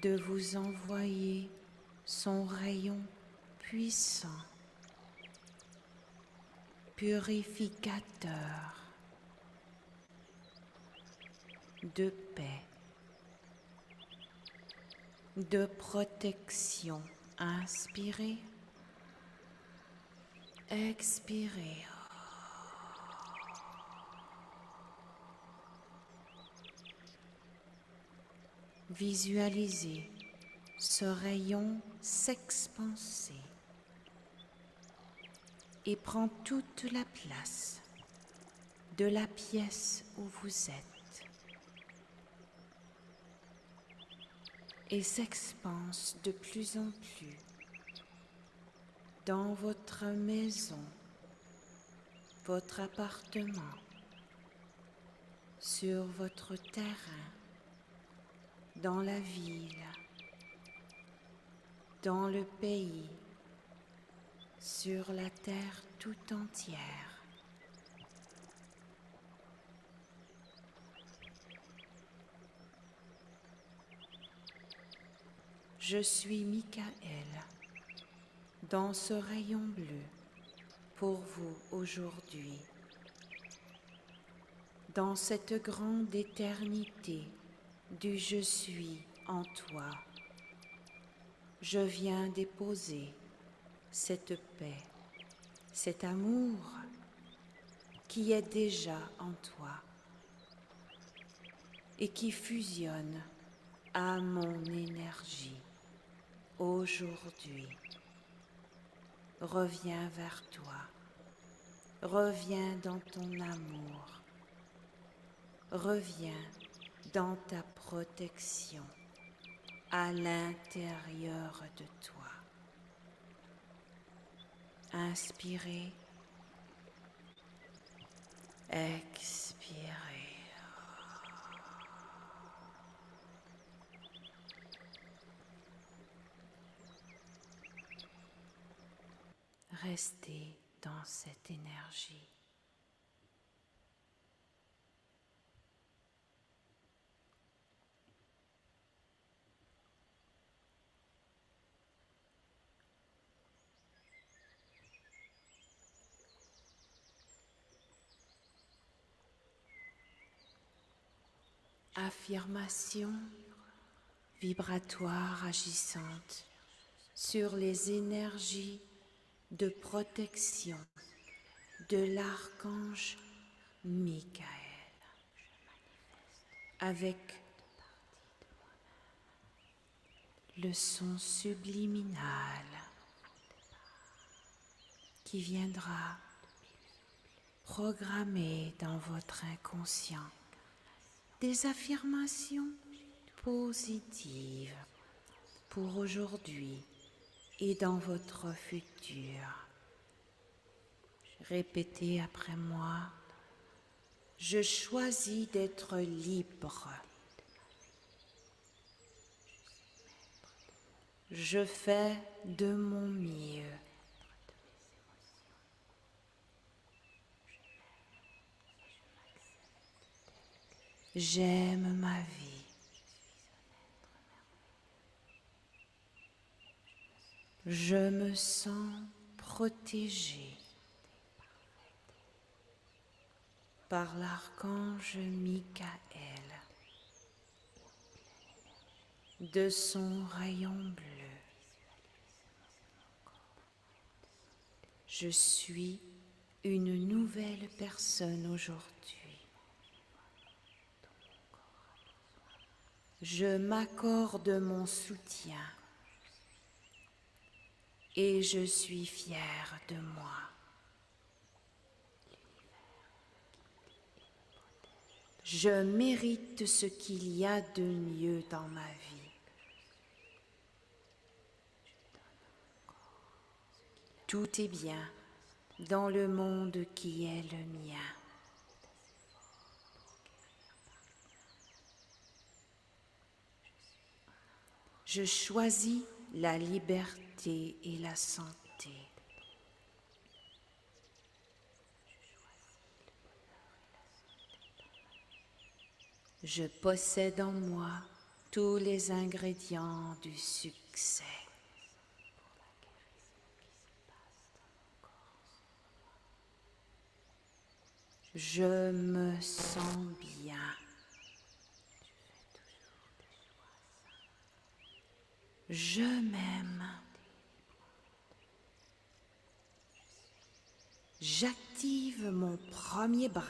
de vous envoyer son rayon puissant, purificateur de paix, de protection. Inspirez, expirez. Visualisez ce rayon s'expanser et prend toute la place de la pièce où vous êtes et s'expanse de plus en plus dans votre maison, votre appartement, sur votre terrain dans la ville, dans le pays, sur la terre tout entière. Je suis Michael dans ce rayon bleu pour vous aujourd'hui, dans cette grande éternité du je suis en toi. Je viens déposer cette paix, cet amour qui est déjà en toi et qui fusionne à mon énergie aujourd'hui. Reviens vers toi. Reviens dans ton amour. Reviens dans ta protection à l'intérieur de toi. Inspirez. Expirez. Restez dans cette énergie. affirmation vibratoire agissante sur les énergies de protection de l'archange Michael. Avec le son subliminal qui viendra programmer dans votre inconscient des affirmations positives pour aujourd'hui et dans votre futur. Répétez après moi, je choisis d'être libre. Je fais de mon mieux. J'aime ma vie. Je me sens protégée par l'archange Michael de son rayon bleu. Je suis une nouvelle personne aujourd'hui. je m'accorde mon soutien et je suis fière de moi. Je mérite ce qu'il y a de mieux dans ma vie. Tout est bien dans le monde qui est le mien. Je choisis la liberté et la santé. Je possède en moi tous les ingrédients du succès. Je me sens bien. Je m'aime. J'active mon premier bras.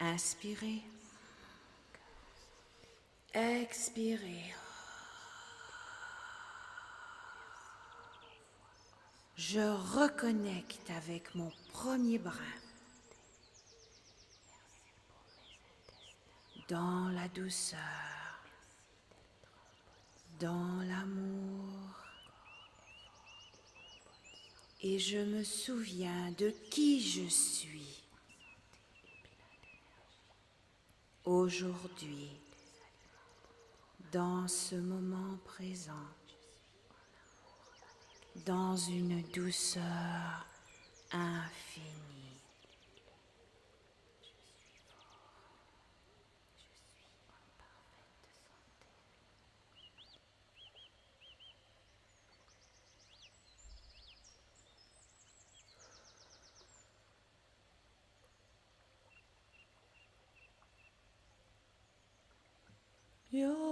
Inspirez. Expirez. Je reconnecte avec mon premier bras. Dans la douceur dans l'amour. Et je me souviens de qui je suis. Aujourd'hui, dans ce moment présent, dans une douceur infinie. Your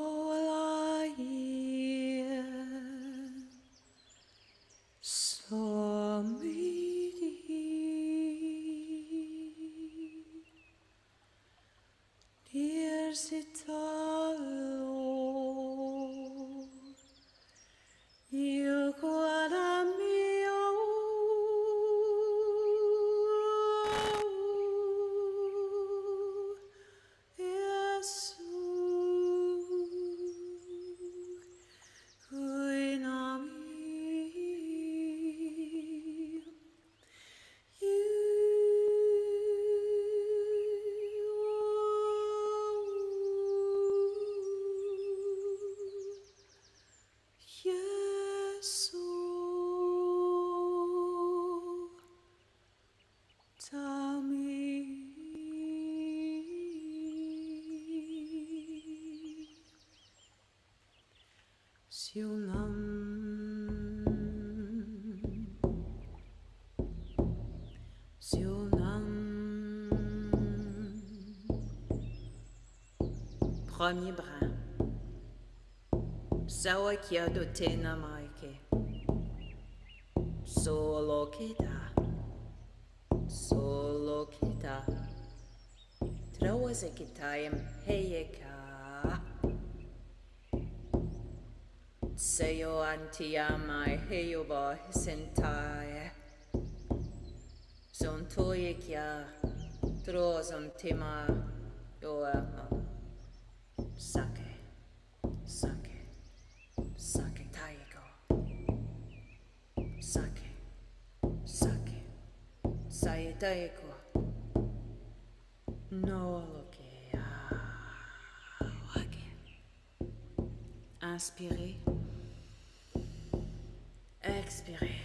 premier brin. Sawa kia do te na maike. Solo kita. Solo kita. Trauas e kitayem heyeka. Seyo antiamai heyoba sentai. Son toye kia. Trozon tema. Yo mama. Wake. Inspirez. Expirez.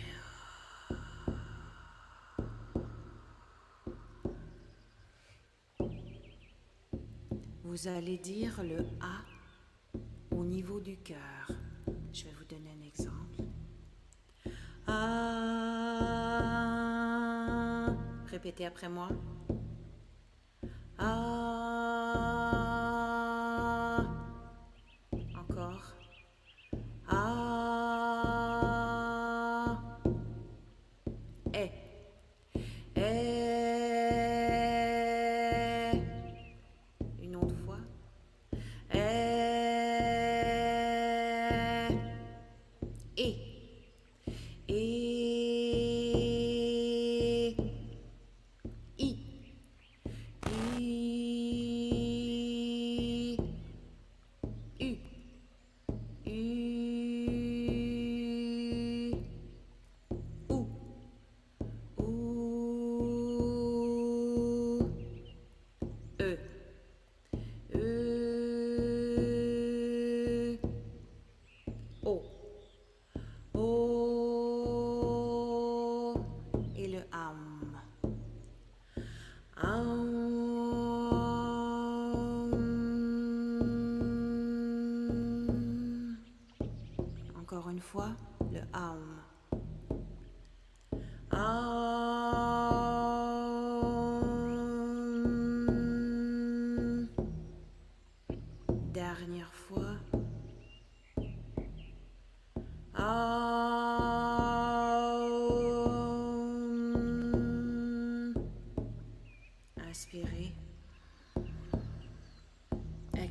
Vous allez dire le A au niveau du cœur. Je vais vous donner un exemple. Ah. Répétez après moi. Ah.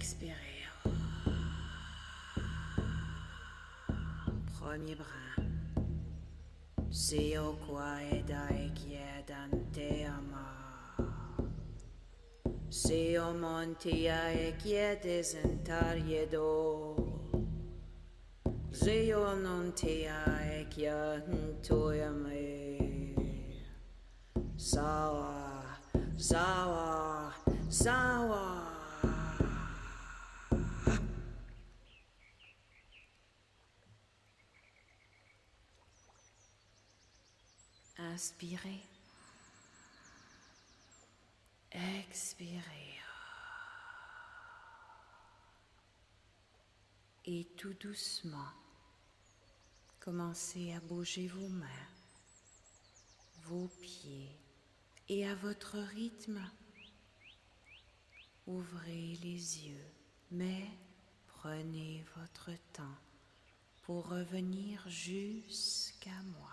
expirez. Premier brin. Seo qua eda e chied an te ama. Seo montia e chied es do. Seo non tia e chied me. Sawa, sawa, sawa. Inspirez. Expirez. Et tout doucement, commencez à bouger vos mains, vos pieds et à votre rythme, ouvrez les yeux, mais prenez votre temps pour revenir jusqu'à moi.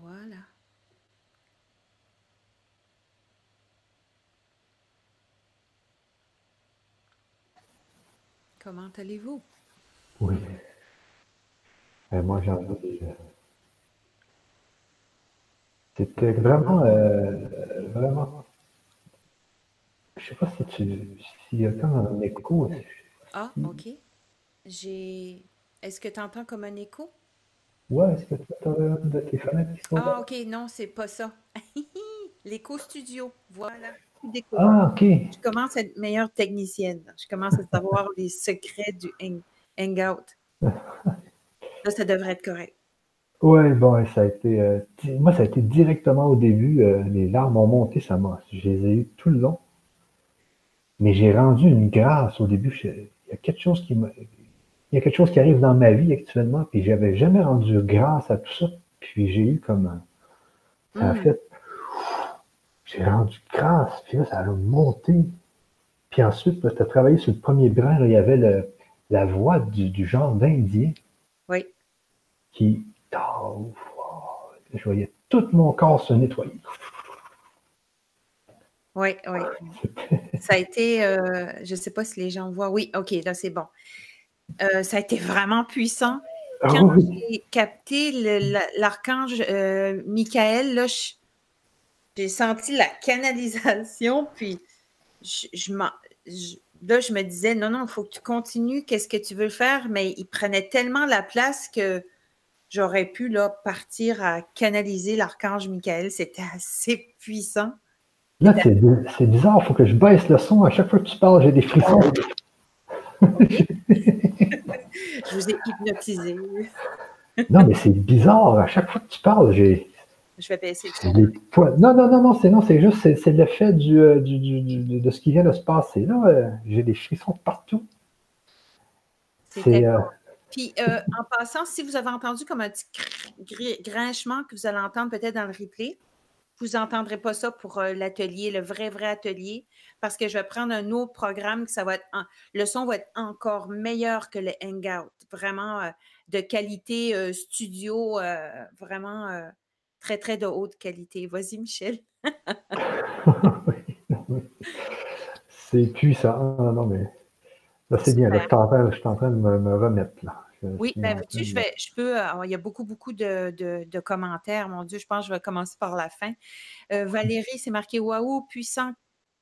Voilà. Comment allez-vous? Oui. Euh, moi, j'en ai. euh, C'était vraiment, euh, vraiment. Je sais pas si tu, s'il y a comme un écho. Ah, OK. J'ai. Est-ce que tu entends comme un écho? Ouais, est-ce que tu as une de tes fenêtres qui sont Ah, là? OK, non, c'est pas ça. [laughs] L'écho studio. Voilà. Plus. Ah, ok. Je commence à être meilleure technicienne. Je commence à savoir les secrets du hang- Hangout. Là, [laughs] ça devrait être correct. Ouais, bon, ça a été. euh, moi, ça a été directement au début. euh, les larmes ont monté, ça m'a. Je les ai eues tout le long. Mais j'ai rendu une grâce au début. Je- il y a quelque chose qui me, il y a quelque chose qui arrive dans ma vie actuellement, puis j'avais jamais rendu grâce à tout ça. Puis j'ai eu comme un- ça a Mm. fait, j'ai rendu grâce, puis là, ça a monté. Puis ensuite, tu as travaillé sur le premier brin, là, il y avait le- la voix du, du genre d'Indien Oui. qui, oh, je voyais tout mon corps se nettoyer. Oui, oui. [laughs] Ça a été, euh, je ne sais pas si les gens voient. Oui, OK, là, c'est bon. Euh, ça a été vraiment puissant. Ah Quand oui, j'ai capté l'archange euh, Michael, là, je- j'ai senti la canalisation, puis je, je là, je me disais, non, non, il faut que tu continues, qu'est-ce que tu veux faire? Mais il prenait tellement la place que j'aurais pu là, partir à canaliser l'archange Michael. C'était assez puissant. là, c'est c'est bizarre, il faut que je baisse le son. À chaque fois que tu parles, j'ai des frissons. [laughs] Je vous ai hypnotisé. Non, mais c'est bizarre. À chaque fois que tu parles, j'ai Je vais baisser le points. Non, non, non, non, c'est non, c'est juste, c'est c'est l'effet du, euh, du, du- du- de ce qui vient de se passer. Là, euh, j'ai des frissons partout. C'est. euh, Puis, euh, en passant, si vous avez entendu comme un petit gr- gr- grinchement que vous allez entendre peut-être dans le replay, vous n'entendrez pas ça pour l'atelier, le vrai, vrai atelier, parce que je vais prendre un autre programme que ça va être, en- le son va être encore meilleur que le Hangout, vraiment de qualité studio, vraiment très, très de haute qualité. Vas-y, Michel. [laughs] c'est puissant. Non, non, mais. Là, c'est bien. Là, je suis en train, je suis en train de me, me remettre. Là. Je Oui, ben, train je vais, je peux, euh, alors, il y a beaucoup, beaucoup de, de- de commentaires. Mon Dieu, je pense que je vais commencer par la fin. Euh, Valérie, c'est marqué Waouh, puissant,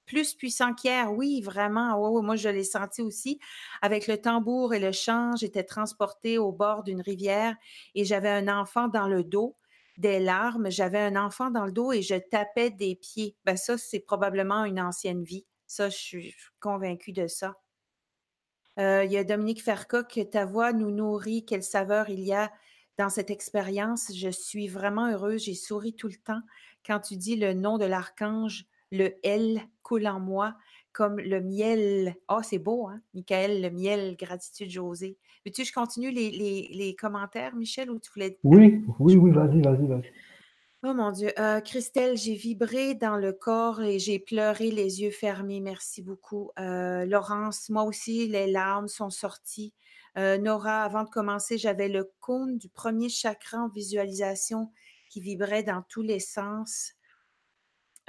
plus puissant qu'hier. Oui, vraiment. Ouais, moi, je l'ai senti aussi. Avec le tambour et le chant, j'étais transportée au bord d'une rivière et j'avais un enfant dans le dos, des larmes. J'avais un enfant dans le dos et je tapais des pieds. Ben, ça, c'est probablement une ancienne vie. Ça, je suis convaincue de ça. Euh, il y a Dominique Ferca que ta voix nous nourrit, quelle saveur il y a dans cette expérience. Je suis vraiment heureuse, j'ai souri tout le temps quand tu dis le nom de l'archange, le L coule en moi comme le miel. Ah, c'est beau, hein? Michael, le miel, gratitude, José. Veux-tu que je continue les, les- les commentaires, Michel, ou tu voulais Oui, oui, oui, vas-y, vas-y, vas-y. Oh mon Dieu. Euh, Christelle, j'ai vibré dans le corps et j'ai pleuré les yeux fermés. Merci beaucoup. Euh, Laurence, moi aussi, les larmes sont sorties. Euh, Nora, avant de commencer, j'avais le cône du premier chakra en visualisation qui vibrait dans tous les sens.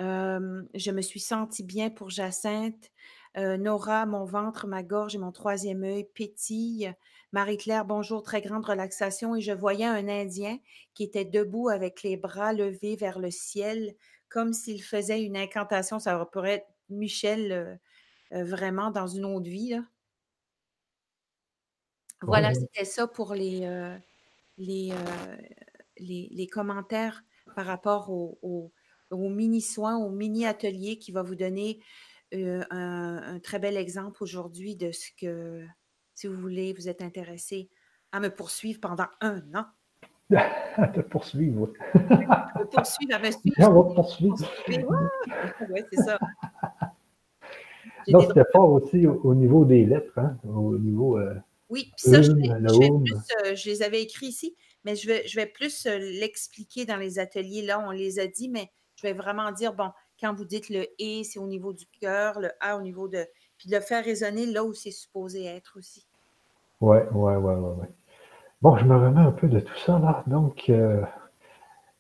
Euh, je me suis sentie bien pour Jacinthe. Euh, Nora, mon ventre, ma gorge et mon troisième œil pétillent. Marie-Claire, bonjour, très grande relaxation. Et je voyais un Indien qui était debout avec les bras levés vers le ciel, comme s'il faisait une incantation. Ça pourrait être Michel euh, euh, vraiment dans une autre vie. là. Voilà, Ouais. c'était ça pour les, les, les, les commentaires par rapport au, au- au mini-soin, au mini-atelier qui va vous donner euh, un, un très bel exemple aujourd'hui de ce que, si vous voulez, vous êtes intéressé à me poursuivre pendant un an. À [laughs] te poursuivre. Me [laughs] poursuivre, à me suivre. On va te poursuivre. Ouais, ouais, c'est ça. [laughs] Non, c'était fort aussi au, au niveau des lettres, hein, au niveau. euh, Oui, puis ça, je, vais- le je vais plus, euh, je les avais écrits ici, mais je vais, je vais plus l'expliquer dans les ateliers. Là, on les a dit, mais je vais vraiment dire, bon, quand vous dites le et, c'est au niveau du cœur, le a au niveau de. Puis de le faire résonner là où c'est supposé être aussi. Ouais, ouais, ouais, ouais, ouais. Bon, je me remets un peu de tout ça, là. Donc, euh,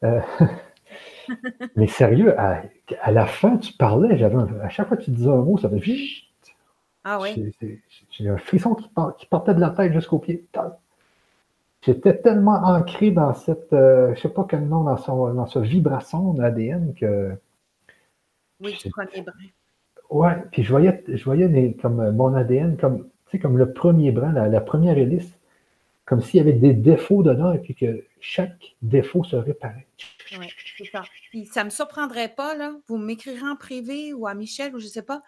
euh, [laughs] mais sérieux, à, à la fin, tu parlais, j'avais un- à chaque fois que tu disais un mot, ça fait vite. Ah oui? J'ai un frisson qui, partait de la tête jusqu'aux pieds. J'étais tellement ancré dans cette, je euh, je sais pas quel nom, dans, son, dans ce vibration d'ADN que. Oui, du premier brin. Ouais, puis je voyais, je voyais comme mon ADN comme, comme le premier brin, la première hélice comme s'il y avait des défauts dedans et puis que chaque défaut se réparait. Oui, c'est ça. Puis ça ne me surprendrait pas, là. Vous m'écrirez en privé ou à Michel ou je ne sais pas.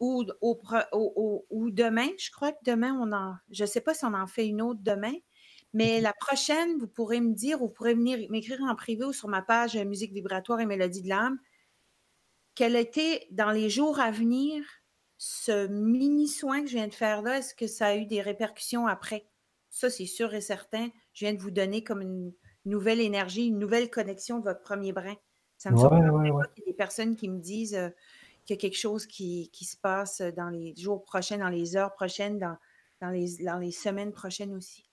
Ou, ou, demain, je crois que demain, on en. Je ne sais pas si on en fait une autre demain, mais la prochaine, vous pourrez me dire ou vous pourrez venir m'écrire en privé ou sur ma page Musique vibratoire et Mélodie de l'âme. Quel était dans les jours à venir ce mini soin que je viens de faire là? Est-ce que ça a eu des répercussions après? Ça, c'est sûr et certain. Je viens de vous donner comme une nouvelle énergie, une nouvelle connexion de votre premier brin. Ça me surprend qu'il y a des personnes qui me disent euh, qu'il y a quelque chose qui, se passe dans les jours prochains, dans les heures prochaines, dans, dans, les, dans les semaines prochaines aussi.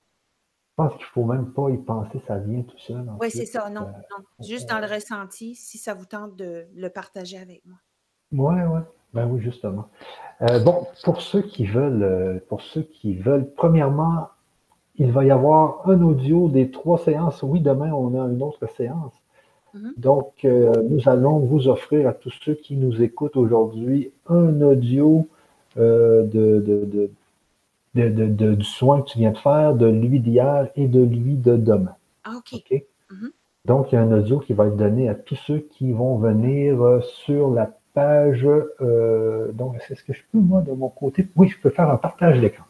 Je pense qu'il ne faut même pas y penser, ça vient tout seul. Oui, c'est ça, non, euh, non. Juste dans le ressenti, si ça vous tente de le partager avec moi. Oui, oui. Ben oui, justement. Euh, bon, pour ceux qui veulent, pour ceux qui veulent, premièrement, il va y avoir un audio des trois séances. Oui, demain, on a une autre séance. Mhm. Donc, euh, nous allons vous offrir à tous ceux qui nous écoutent aujourd'hui un audio euh, de, du soin que tu viens de faire, de lui d'hier et de lui de demain. Ah, OK. Mhm. Donc, il y a un audio qui va être donné à tous ceux qui vont venir euh, sur la page. donc, c'est ce que je peux, moi, de mon côté. Oui, je peux faire un partage d'écran.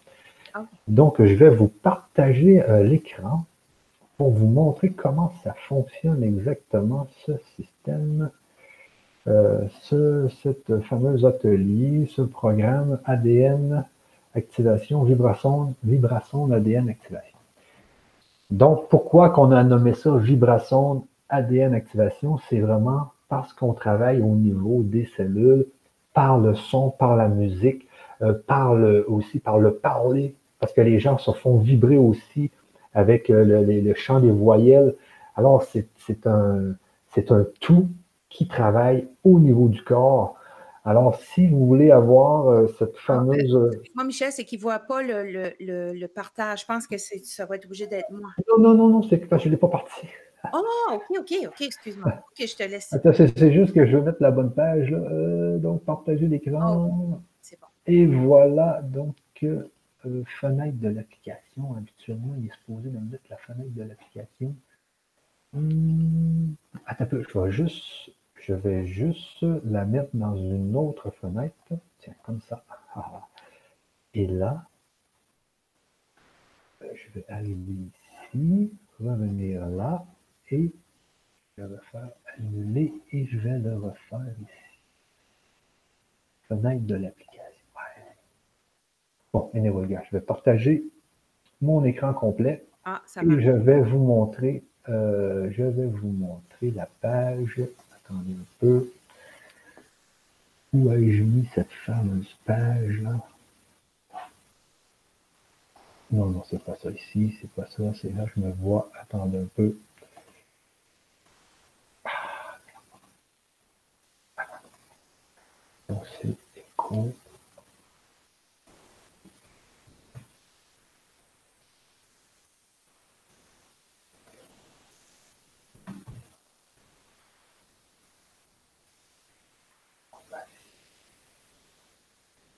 Donc, je vais vous partager euh, l'écran pour vous montrer comment ça fonctionne exactement, ce système, euh, ce cette fameuse atelier, ce programme ADN activation, vibration, vibration d'ADN activation. Donc, pourquoi qu'on a nommé ça vibration ADN activation? C'est vraiment parce qu'on travaille au niveau des cellules, par le son, par la musique, euh, par aussi par le parler parce que les gens se font vibrer aussi avec euh, le, chant des voyelles. Alors, c'est un, un tout qui travaille au niveau du corps. Alors, si vous voulez avoir euh, cette fameuse. Moi, Michel, c'est qu'il ne voit pas le, partage. Je pense que ça va être obligé d'être moi. Non, non, non, non, c'est que je ne l'ai pas parti. Oh, OK, OK, OK, excuse-moi. [laughs] OK, je te laisse. c'est juste que je vais mettre la bonne page. Là. Euh, donc, partager l'écran. Oh, c'est bon. Et voilà, donc. Euh, fenêtre de l'application. Habituellement, il est supposé de mettre la fenêtre de l'application. Hum, attends un peu, je vais juste, je vais juste la mettre dans une autre fenêtre. Tiens, comme ça. [laughs] Et là, je vais arriver ici, revenir là, et je vais faire annuler et je vais le refaire ici. Fenêtre de l'application. Bon, anyway, gars, je vais partager mon écran complet. Ah, ça et je vais vous montrer, euh, je vais vous montrer la page. Un peu. Où ai-je mis cette fameuse page-là? Non, non, c'est pas ça ici, c'est pas ça, c'est là, je me vois. Attendez un peu. Ah. C'est écho.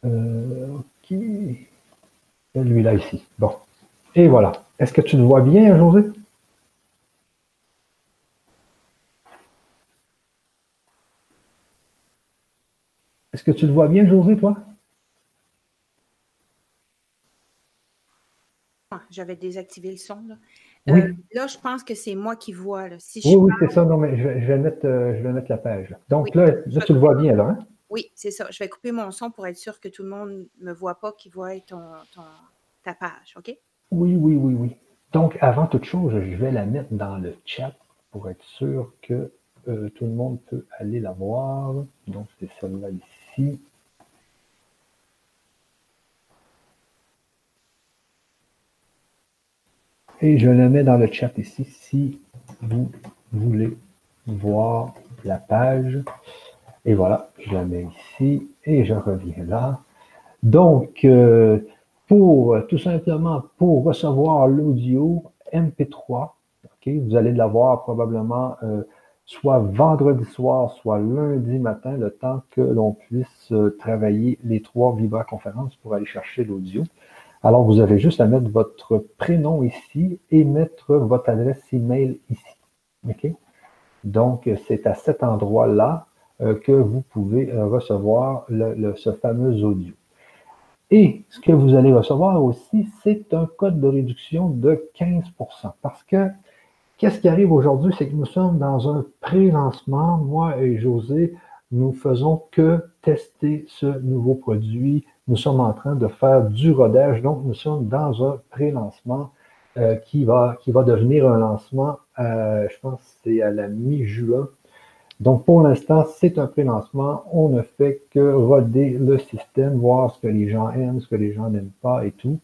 Euh, ok. Celui-là ici. Bon. Et voilà. Est-ce que tu le vois bien, José? Est-ce que tu le vois bien, José, toi? Ah, j'avais désactivé le son. Là. Oui. Euh, là, je pense que c'est moi qui vois. Si oui, oui, c'est ça. Non, mais je vais, mettre, euh, je vais mettre la page. Donc là, tu le vois bien, là. Hein? Oui, c'est ça. Je vais couper mon son pour être sûr que tout le monde ne me voit pas, qu'il voit ta page, OK? Oui, oui, oui, oui. Donc, avant toute chose, je vais la mettre dans le chat pour être sûr que euh, tout le monde peut aller la voir. Donc, c'est celle-là ici. Et je la mets dans le chat ici si vous voulez voir la page. Et voilà, je la mets ici et je reviens là. Donc, euh, pour tout simplement pour recevoir l'audio MP3, vous allez l'avoir probablement euh, soit vendredi soir, soit lundi matin, le temps que l'on puisse euh, travailler les trois Vibra conférences pour aller chercher l'audio. Alors, vous avez juste à mettre votre prénom ici et mettre votre adresse email ici. Donc, c'est à cet endroit-là que vous pouvez euh, recevoir ce fameux audio. Et ce que vous allez recevoir aussi, c'est un code de réduction de 15% Parce que qu'est-ce qui arrive aujourd'hui, c'est que nous sommes dans un pré-lancement. Moi et José, nous faisons que tester ce nouveau produit nous sommes en train de faire du rodage, donc nous sommes dans un pré-lancement euh, qui, va, qui va devenir un lancement, je pense c'est à la mi-juin. Donc pour l'instant, c'est un pré-lancement. On ne fait que roder le système, voir ce que les gens aiment, ce que les gens n'aiment pas et tout.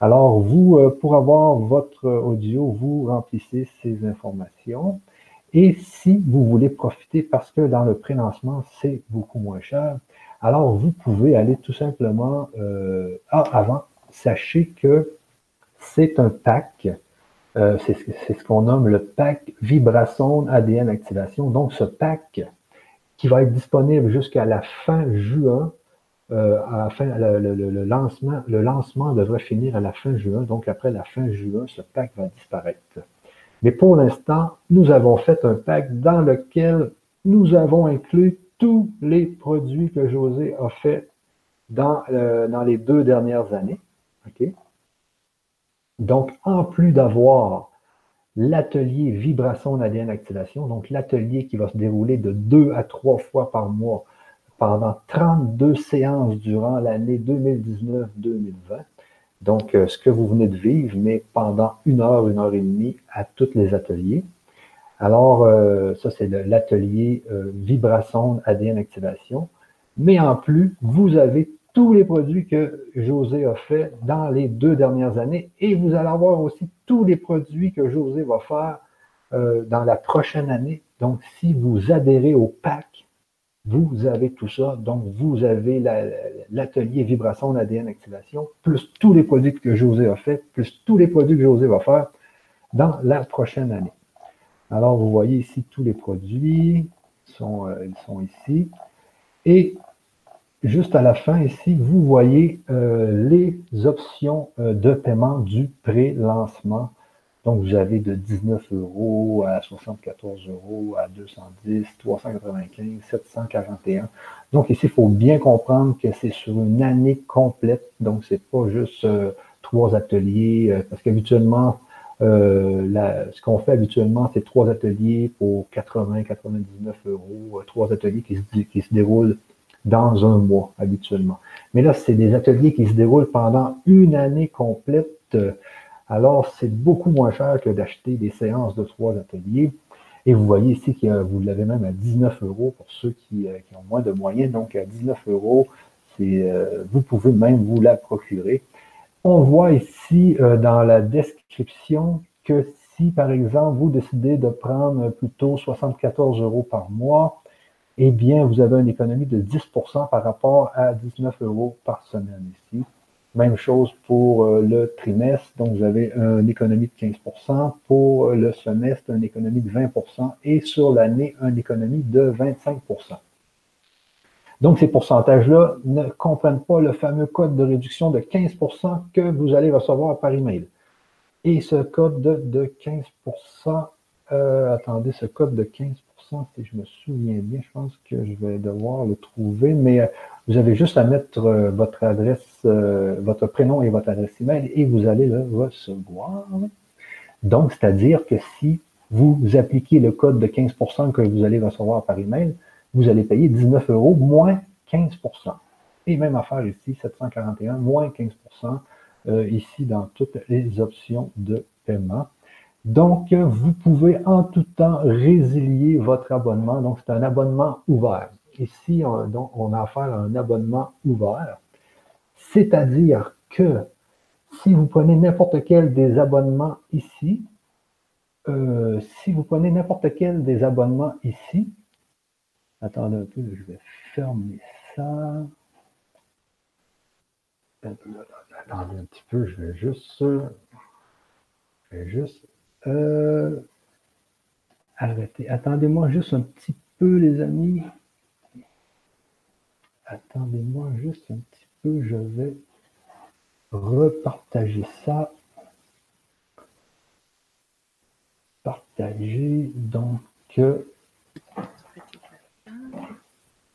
Alors vous, euh, pour avoir votre audio, vous remplissez ces informations. Et si vous voulez profiter, parce que dans le pré-lancement, c'est beaucoup moins cher, alors vous pouvez aller tout simplement, euh, ah, avant, sachez que c'est un pack, euh, c'est ce qu'on nomme le pack Vibrason ADN Activation. Donc ce pack qui va être disponible jusqu'à la fin juin, euh, le, lancement, le lancement devrait finir à la fin juin, donc après la fin juin, ce pack va disparaître. Mais pour l'instant, nous avons fait un pack dans lequel nous avons inclus tous les produits que José a fait dans, euh, dans les deux dernières années. Donc, en plus d'avoir l'atelier vibration ADN activation, donc l'atelier qui va se dérouler de deux à trois fois par mois pendant 32 séances durant l'année 2019-2020. Donc, euh, ce que vous venez de vivre, mais pendant une heure, une heure et demie à tous les ateliers. Alors, euh, ça, c'est l'atelier euh, vibration ADN activation. Mais en plus, vous avez tous les produits que José a fait dans les deux dernières années et vous allez avoir aussi tous les produits que José va faire euh, dans la prochaine année. Donc, si vous adhérez au pack, vous avez tout ça. Donc, vous avez l'atelier vibration ADN activation, plus tous les produits que José a fait, plus tous les produits que José va faire dans la prochaine année. Alors, vous voyez ici tous les produits, sont, euh, ils sont ici. Et juste à la fin ici, vous voyez euh, les options euh, de paiement du pré-lancement. Donc, vous avez de 19 euros à 74 euros, à 210, 395, 741. Donc, ici, il faut bien comprendre que c'est sur une année complète. Donc, c'est pas juste trois ateliers, parce qu'habituellement, euh, ce qu'on fait habituellement, c'est trois ateliers pour 80-99 euros, euh, trois ateliers qui se déroulent dans un mois habituellement. Mais là, c'est des ateliers qui se déroulent pendant une année complète. Alors, c'est beaucoup moins cher que d'acheter des séances de trois ateliers. Et vous voyez ici que vous l'avez même à 19 euros pour ceux qui, euh, qui, ont moins de moyens. Donc, à 19 euros, vous pouvez même vous la procurer. On voit ici euh, dans la description que si, par exemple, vous décidez de prendre plutôt 74 euros par mois, eh bien, vous avez une économie de 10% par rapport à 19 euros par semaine ici. Même chose pour euh, le trimestre, donc vous avez une économie de 15% Pour le semestre, une économie de 20% et sur l'année, une économie de 25% donc, ces pourcentages-là ne comprennent pas le fameux code de réduction de 15% que vous allez recevoir par email. Et ce code de, 15% euh, attendez, ce code de 15 si je me souviens bien, je pense que je vais devoir le trouver, mais euh, vous avez juste à mettre euh, votre adresse, votre prénom et votre adresse email et vous allez le recevoir. Donc, c'est-à-dire que si vous appliquez le code de 15% que vous allez recevoir par email, vous allez payer 19 euros moins 15% Et même affaire ici, 741 moins 15% euh, ici dans toutes les options de paiement. Donc, vous pouvez en tout temps résilier votre abonnement. Donc, c'est un abonnement ouvert. Ici, on, donc, on a affaire à un abonnement ouvert. C'est-à-dire que si vous prenez n'importe quel des abonnements ici, euh, si vous prenez n'importe quel des abonnements ici, Attendez un peu, je vais fermer ça. Attendez un petit peu, je vais juste. Je vais juste. Euh, arrêter. Attendez-moi juste un petit peu, les amis. Attendez-moi juste un petit peu, je vais repartager ça. Partager, donc.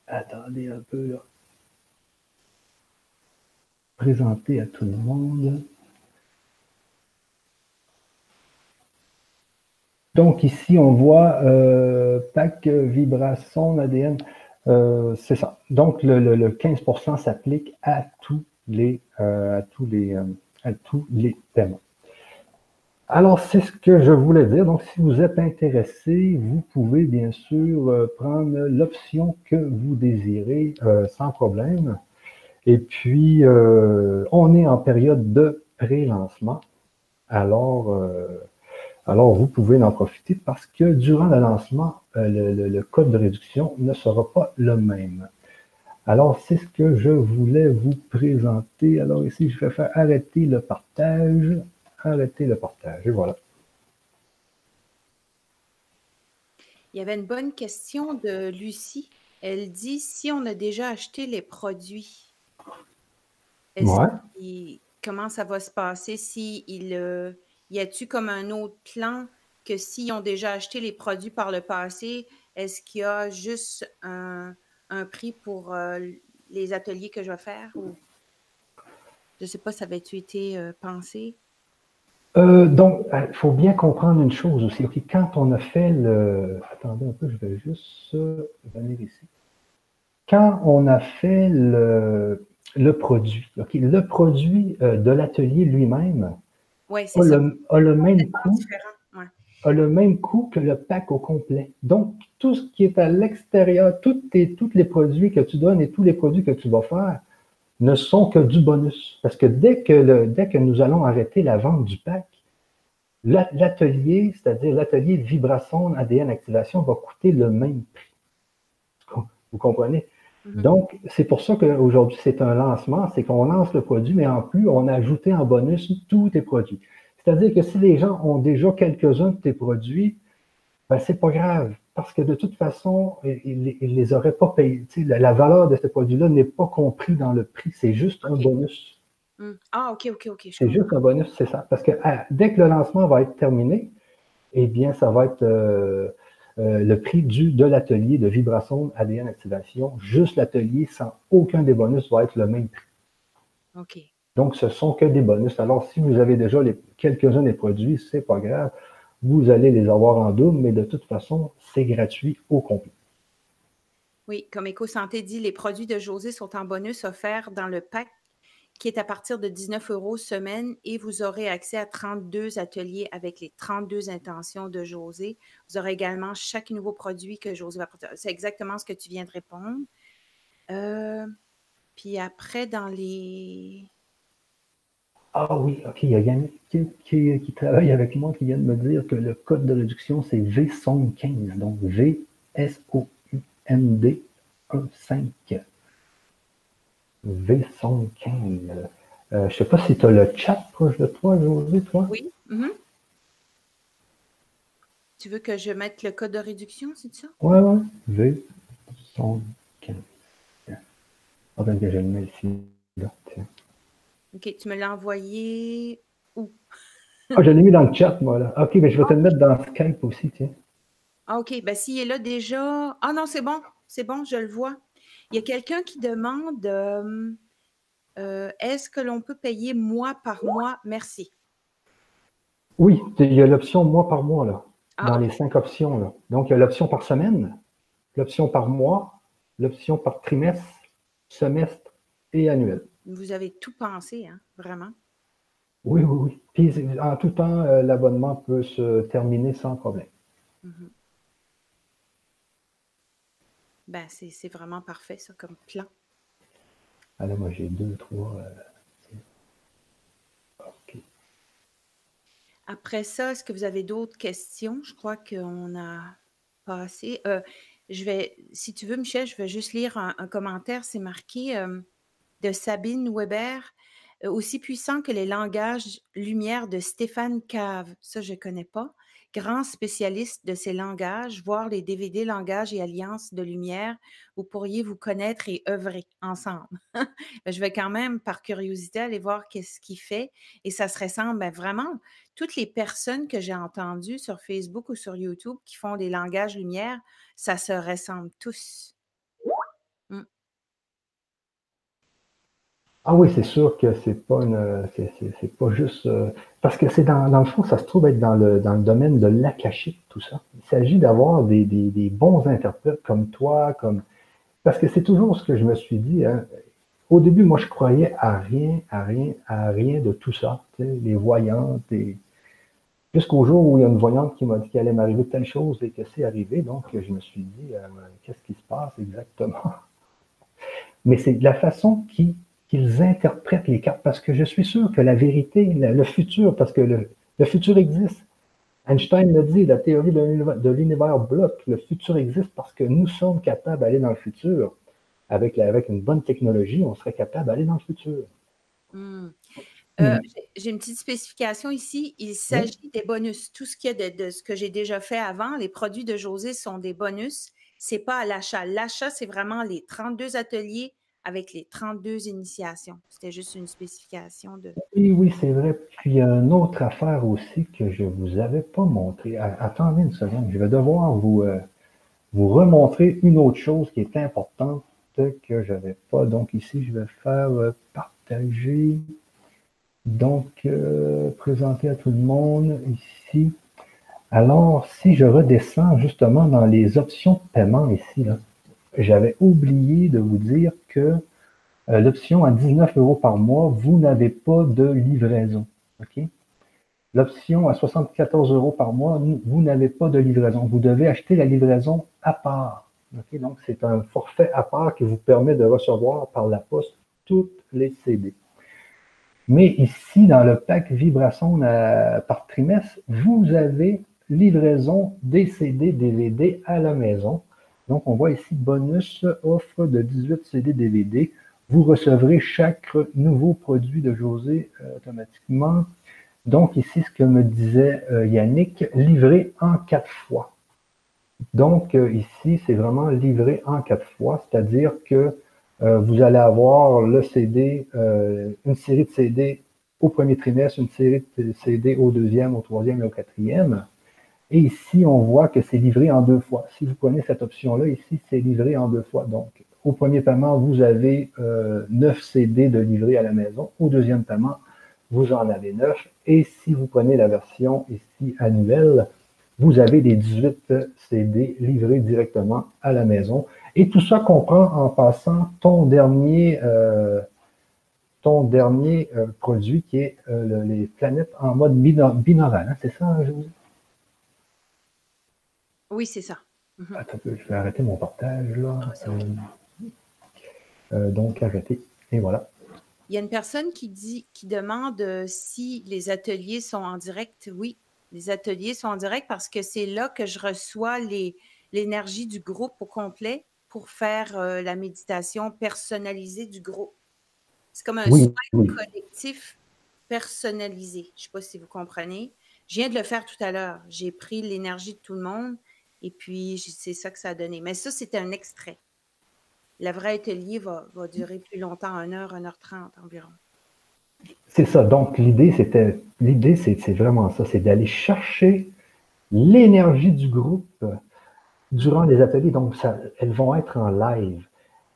Attendez un peu. Présenter à tout le monde. Donc ici, on voit euh, pack vibration ADN. Euh, c'est ça. Donc le, 15% s'applique à tous les, euh, à tous les, à tous les paiements. Alors, c'est ce que je voulais dire. Donc, si vous êtes intéressé, vous pouvez bien sûr prendre l'option que vous désirez sans problème. Et puis, on est en période de pré-lancement. Alors, alors, vous pouvez en profiter parce que durant le lancement, euh, le, code de réduction ne sera pas le même. Alors, c'est ce que je voulais vous présenter. Alors ici, je vais faire arrêter le partage. Arrêter le partage. Et voilà. Il y avait une bonne question de Lucie. Elle dit si on a déjà acheté les produits, comment ça va se passer si il, euh, y a-t-il comme un autre plan que s'ils ont déjà acheté les produits par le passé, est-ce qu'il y a juste un, prix pour euh, les ateliers que je vais faire? Je ne sais pas, ça avait-tu été euh, pensé? Euh, donc, il faut bien comprendre une chose aussi. quand on a fait le. Attendez un peu, je vais juste venir ici. Quand on a fait le, le produit, le produit de l'atelier lui-même, a, le, même coût, a le même coût que le pack au complet. Donc, tout ce qui est à l'extérieur, tous les produits que tu donnes et tous les produits que tu vas faire ne sont que du bonus. Parce que dès que, le, dès que nous allons arrêter la vente du pack, l'atelier, c'est-à-dire l'atelier vibration ADN activation, va coûter le même prix. Vous comprenez? Mhm. Donc, c'est pour ça qu'aujourd'hui, c'est un lancement, c'est qu'on lance le produit, mais en plus, on a ajouté en bonus tous tes produits. C'est-à-dire que si les gens ont déjà quelques-uns de tes produits, ben, c'est pas grave, parce que de toute façon, ils ne les auraient pas payés. La, valeur de ce produit-là n'est pas compris dans le prix, c'est juste un bonus. Hmm. Ah, OK, OK, OK. C'est juste un bonus, c'est ça. Parce que ah, dès que le lancement va être terminé, eh bien, ça va être euh, euh, le prix du, de l'atelier de vibration ADN activation, juste l'atelier sans aucun des bonus va être le même prix. OK. Donc, ce sont que des bonus. Alors, si vous avez déjà quelques-uns des produits, c'est pas grave. Vous allez les avoir en double, mais de toute façon, c'est gratuit au complet. Oui, comme EcoSanté dit, les produits de José sont en bonus offerts dans le pack qui est à partir de 19 euros semaine et vous aurez accès à 32 ateliers avec les 32 intentions de José. Vous aurez également chaque nouveau produit que José va apporter. C'est exactement ce que tu viens de répondre. Euh, puis après, dans les. Ah oui, OK. Il y a Yannick qui, travaille avec moi qui vient de me dire que le code de réduction, c'est V115. Donc V-S-O-U-N-D 1-5. V115. Euh, je ne sais pas si tu as le chat proche de toi, José, toi? Oui. Mm-hmm. Tu veux que je mette le code de réduction, c'est ça? Oui, oui. V115. Ah ben, je le mets ici. Là, OK, tu me l'as envoyé où? ah, je l'ai mis dans le chat, moi, là. OK, mais je vais te le mettre dans Skype aussi, tiens. Ah, OK, ben s'il est là déjà. Ah non, c'est bon, c'est bon, je le vois. Il y a quelqu'un qui demande euh, euh, est-ce que l'on peut payer mois par mois? Merci. Oui, il y a l'option mois par mois, là, ah, dans les cinq options. Là. Donc, il y a l'option par semaine, l'option par mois, l'option par trimestre, semestre et annuel. Vous avez tout pensé, hein, vraiment? Oui, oui, oui. Puis, en tout temps, euh, l'abonnement peut se terminer sans problème. Mm-hmm. Ben, c'est vraiment parfait, ça, comme plan. Alors, ah, moi, j'ai deux, trois. Euh, OK. Après ça, est-ce que vous avez d'autres questions? Je crois qu'on a passé. Euh, je vais, si tu veux, Michel, je vais juste lire un, commentaire. C'est marqué euh, de Sabine Weber. aussi puissant que les langages lumière de Stéphane Cave. Ça, je ne connais pas grand spécialiste de ces langages, voir les DVD Langage et Alliance de Lumière, vous pourriez vous connaître et œuvrer ensemble. [laughs] Je vais quand même, par curiosité, aller voir qu'est-ce qu'il fait. Et ça se ressemble ben, vraiment, toutes les personnes que j'ai entendues sur Facebook ou sur YouTube qui font des langages lumière, ça se ressemble tous. Ah oui, c'est sûr que c'est pas une, c'est, pas juste, euh, parce que c'est dans, dans le fond, ça se trouve être dans le, dans le domaine de l'akashique, tout ça. Il s'agit d'avoir des, des, des, bons interprètes comme toi, comme, parce que c'est toujours ce que je me suis dit, hein. Au début, moi, je croyais à rien, à rien, à rien de tout ça, les voyantes et, jusqu'au jour où il y a une voyante qui m'a dit qu'il allait m'arriver telle chose et que c'est arrivé, donc je me suis dit, euh, qu'est-ce qui se passe exactement? [laughs] Mais c'est de la façon qui qu'ils interprètent les cartes, parce que je suis sûr que la vérité, le futur, parce que le, futur existe. Einstein le dit, la théorie de l'univers bloque, le futur existe parce que nous sommes capables d'aller dans le futur. Avec, avec une bonne technologie, on serait capable d'aller dans le futur. Hmm. Euh, j'ai une petite spécification ici. Il s'agit des bonus. Tout ce qui est de, de ce que j'ai déjà fait avant, les produits de José sont des bonus. Ce n'est pas à l'achat. L'achat, c'est vraiment les 32 ateliers avec les 32 initiations. C'était juste une spécification de. Oui, oui, c'est vrai. Puis il y a une autre affaire aussi que je ne vous avais pas montré. Attendez une seconde, je vais devoir vous, euh, vous remontrer une autre chose qui est importante que je n'avais pas. Donc ici, je vais faire euh, partager. Donc, euh, présenter à tout le monde ici. Alors, si je redescends justement dans les options de paiement ici, j'avais oublié de vous dire que euh, l'option à 19 euros par mois, vous n'avez pas de livraison. L'option à 74 euros par mois, vous n'avez pas de livraison. Vous devez acheter la livraison à part. Donc, c'est un forfait à part qui vous permet de recevoir par la poste toutes les CD. Mais ici, dans le pack Vibration euh, par trimestre, vous avez livraison des CD, DVD à la maison. Donc, on voit ici bonus offre de 18 CD DVD. Vous recevrez chaque nouveau produit de José euh, automatiquement. Donc, ici, ce que me disait euh, Yannick, livré en quatre fois. Donc, euh, ici, c'est vraiment livré en quatre fois, c'est-à-dire que vous allez avoir le CD, une série de CD au premier trimestre, une série de CD au deuxième, au troisième et au quatrième. Et ici, on voit que c'est livré en deux fois. Si vous prenez cette option-là, ici, c'est livré en deux fois. Donc, au premier paiement, vous avez euh, 9 CD de livré à la maison. Au deuxième paiement, vous en avez 9. Et si vous prenez la version ici annuelle, vous avez les 18 CD livrés directement à la maison. Et tout ça comprend en passant ton dernier, euh, ton dernier euh, produit qui est euh, les planètes en mode binaural. Hein, c'est ça, je vous oui, c'est ça. Mhm. Attends, je vais arrêter mon partage là. Ah, euh, euh, donc arrêter. Et voilà. Il y a une personne qui dit, qui demande euh, si les ateliers sont en direct. Oui, les ateliers sont en direct parce que c'est là que je reçois l'énergie du groupe au complet pour faire la méditation personnalisée du groupe. C'est comme un soin collectif personnalisé. Je ne sais pas si vous comprenez. Je viens de le faire tout à l'heure. J'ai pris l'énergie de tout le monde et puis, c'est ça que ça a donné. Mais ça, c'était un extrait. Le vrai atelier va, durer plus longtemps, 1 heure, 1 heure 30 environ. C'est ça. Donc, l'idée, c'était, l'idée, c'est, vraiment ça, c'est d'aller chercher l'énergie du groupe durant les ateliers. Donc, elles vont être en live.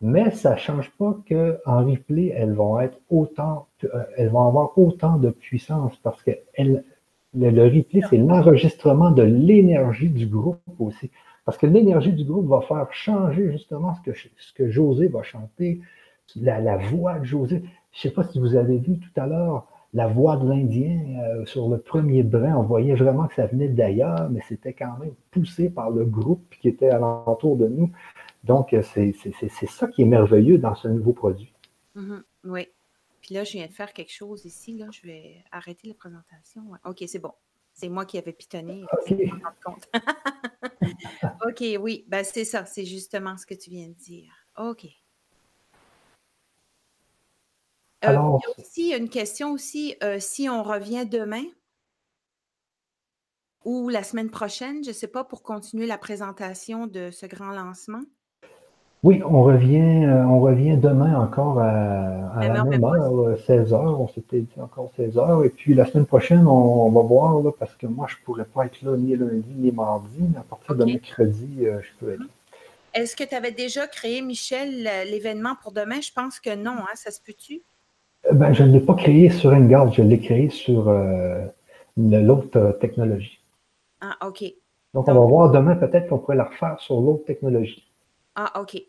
Mais ça ne change pas qu'en replay, elles vont être autant, euh, elles vont avoir autant de puissance parce qu'elles le, replay, c'est l'enregistrement de l'énergie du groupe aussi. Parce que l'énergie du groupe va faire changer justement ce que, José va chanter, la, voix de José. Je ne sais pas si vous avez vu tout à l'heure la voix de l'Indien euh, sur le premier brin. On voyait vraiment que ça venait d'ailleurs, mais c'était quand même poussé par le groupe qui était alentour de nous. Donc, euh, c'est ça qui est merveilleux dans ce nouveau produit. Mm-hmm. oui. Puis là, je viens de faire quelque chose ici. Là, je vais arrêter la présentation. OK, c'est bon. C'est moi qui avais pitonné. [laughs] OK, oui. Ben, c'est ça. C'est justement ce que tu viens de dire. OK. il y a aussi une question aussi, si on revient demain ou la semaine prochaine, je ne sais pas, pour continuer la présentation de ce grand lancement. Oui, on revient, euh, on revient demain encore à, la même heure, 16 h On s'était dit encore 16 h Et puis la semaine prochaine, on, va voir, parce que moi, je ne pourrais pas être là ni lundi ni mardi, mais à partir de mercredi, euh, je peux être là. Est-ce que tu avais déjà créé, Michel, l'événement pour demain? Je pense que non, hein? ça se peut-tu? Euh, ben, je ne l'ai pas créé sur Engarde, je l'ai créé sur l'autre technologie. Ah, OK. Donc, on va voir demain, peut-être qu'on pourrait la refaire sur l'autre technologie. Ah, OK.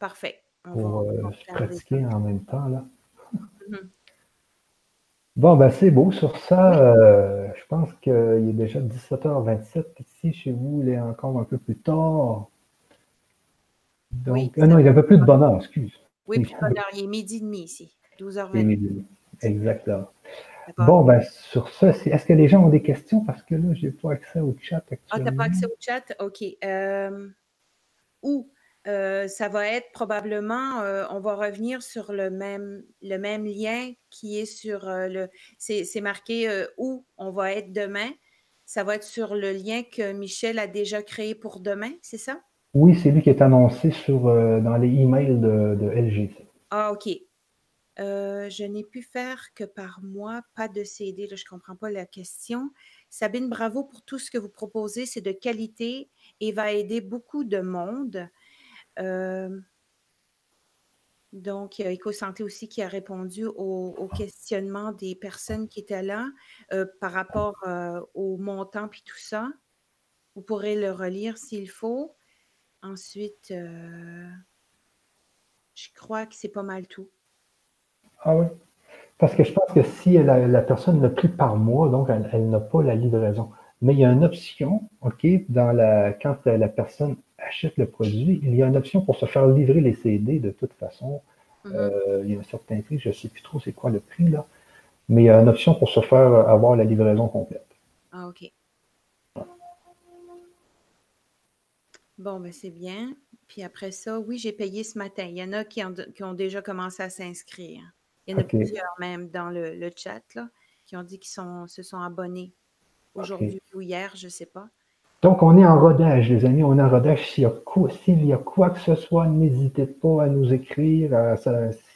Parfait. pour euh, se pratiquer en même temps, là. Mm-hmm. Bon, ben c'est beau. Sur ça, euh, je pense qu'il est déjà 17h27 ici. Chez vous, il est encore un peu plus tard. Donc, ah non, il est un peu plus de bonheur, excuse. Oui, plus de bonheur. Il est midi et demi ici. 12h20. Exactement. Bon, ben, sur ça, est-ce que les gens ont des questions? Parce que là, je n'ai pas accès au chat actuellement. Ah, tu n'as pas accès au chat? OK. Euh, où euh, ça va être probablement, euh, on va revenir sur le même, le même lien qui est sur le, c'est marqué où on va être demain. Ça va être sur le lien que Michel a déjà créé pour demain, c'est ça? Oui, c'est lui qui est annoncé sur, dans les emails de, de LG. Ah, OK. je n'ai pu faire que par mois, pas de CD. je ne comprends pas la question. Sabine, bravo pour tout ce que vous proposez. C'est de qualité et va aider beaucoup de monde. Euh, donc, il y a EcoSanté aussi qui a répondu au, questionnement des personnes qui étaient là euh, par rapport euh, au montant puis tout ça. Vous pourrez le relire s'il faut. Ensuite, je crois que c'est pas mal tout. Ah oui. Parce que je pense que si la, personne l'a pris par mois, donc elle n'a pas la livraison. Mais il y a une option, OK, dans la, quand la personne achète le produit, il y a une option pour se faire livrer les CD de toute façon. Mm-hmm. Euh, il y a un certain prix, je ne sais plus trop c'est quoi le prix là, mais il y a une option pour se faire avoir la livraison complète. Ah, OK. Bon, ben c'est bien. Puis après ça, oui, j'ai payé ce matin. Il y en a qui ont, déjà commencé à s'inscrire. Il y en a plusieurs même dans le, chat là, qui ont dit qu'ils se sont abonnés aujourd'hui ou hier, je ne sais pas. Donc, on est en rodage, les amis, on est en rodage. S'il y a quoi, y a quoi que ce soit, n'hésitez pas à nous écrire.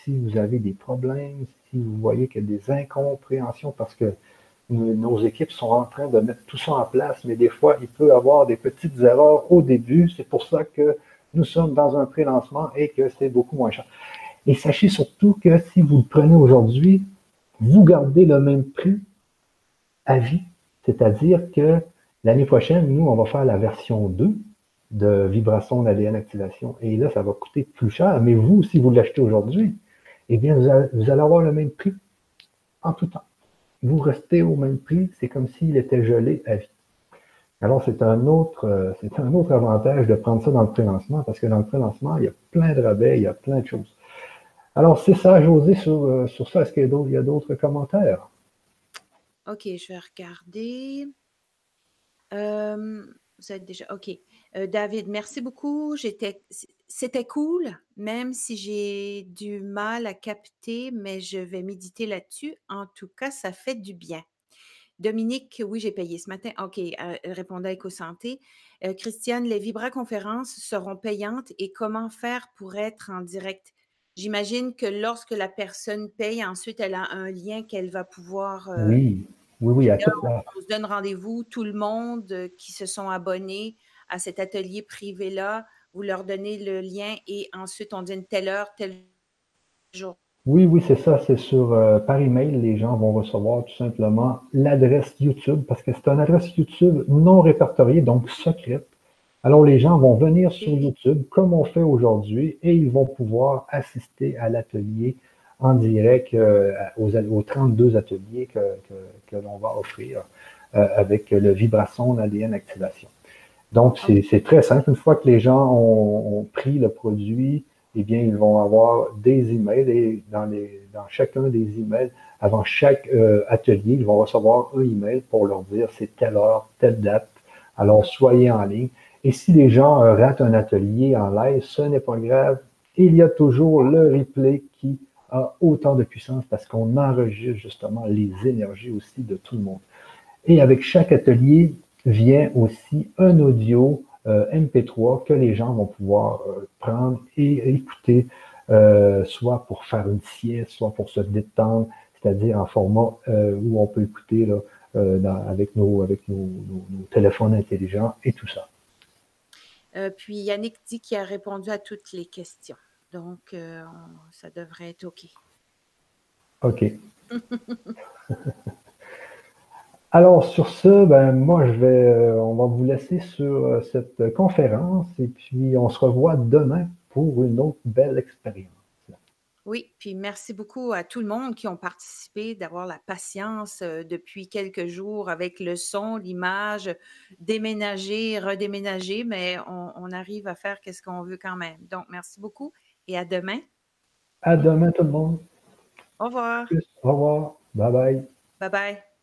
si vous avez des problèmes, si vous voyez qu'il y a des incompréhensions, parce que nos équipes sont en train de mettre tout ça en place, mais des fois, il peut y avoir des petites erreurs au début. C'est pour ça que nous sommes dans un pré-lancement et que c'est beaucoup moins cher. Et sachez surtout que si vous le prenez aujourd'hui, vous gardez le même prix à vie c'est-à-dire que l'année prochaine, nous, on va faire la version 2 de vibration d'ADN activation. Et là, ça va coûter plus cher. Mais vous, si vous l'achetez aujourd'hui, eh bien, vous allez, avoir le même prix en tout temps. Vous restez au même prix, c'est comme s'il était gelé à vie. Alors, c'est un autre, euh, c'est un autre avantage de prendre ça dans le pré-lancement, parce que dans le pré-lancement, il y a plein de rabais, il y a plein de choses. Alors, c'est ça, José, sur, euh, sur ça. Est-ce qu'il y a d'autres commentaires? OK, je vais regarder. vous êtes déjà OK. David, merci beaucoup. C'était cool, même si j'ai du mal à capter, mais je vais méditer là-dessus. En tout cas, ça fait du bien. Dominique, oui, j'ai payé ce matin. OK, euh, répondait à EcoSanté. Christiane, les Vibra-conférences seront payantes et comment faire pour être en direct? J'imagine que lorsque la personne paye, ensuite, elle a un lien qu'elle va pouvoir. Euh, oui, oui, oui. À on, se donne rendez-vous, tout le monde euh, qui se sont abonnés à cet atelier privé-là, vous leur donnez le lien et ensuite on dit une telle heure, tel jour. Oui, oui, c'est ça. C'est sur euh, par email, les gens vont recevoir tout simplement l'adresse YouTube parce que c'est une adresse YouTube non répertoriée, donc secrète. Alors, les gens vont venir sur YouTube comme on fait aujourd'hui et ils vont pouvoir assister à l'atelier en direct euh, aux, 32 ateliers que, l'on va offrir euh, avec le vibration d'ADN activation. Donc, c'est très simple. Une fois que les gens ont, pris le produit, eh bien, ils vont avoir des emails et dans, les, dans chacun des emails, avant chaque euh, atelier, ils vont recevoir un email pour leur dire c'est telle heure, telle date. Alors, soyez en ligne. Et si les gens ratent un atelier en live, ce n'est pas grave. Il y a toujours le replay qui a autant de puissance parce qu'on enregistre justement les énergies aussi de tout le monde. Et avec chaque atelier vient aussi un audio euh, MP3 que les gens vont pouvoir euh, prendre et écouter, euh, soit pour faire une sieste, soit pour se détendre, c'est-à-dire en format où on peut écouter là, avec, nos, avec nos, téléphones intelligents et tout ça. Puis Yannick dit qu'il a répondu à toutes les questions. Donc, ça devrait être OK. OK. [laughs] Alors, sur ce, ben, moi, je vais, euh, on va vous laisser sur euh, cette conférence et puis on se revoit demain pour une autre belle expérience. Oui, puis merci beaucoup à tout le monde qui ont participé, d'avoir la patience euh, depuis quelques jours avec le son, l'image, déménager, redéménager, mais on, arrive à faire ce qu'on veut quand même. Donc, merci beaucoup et à demain. À demain tout le monde. Au revoir. Au revoir. Bye bye. Bye bye.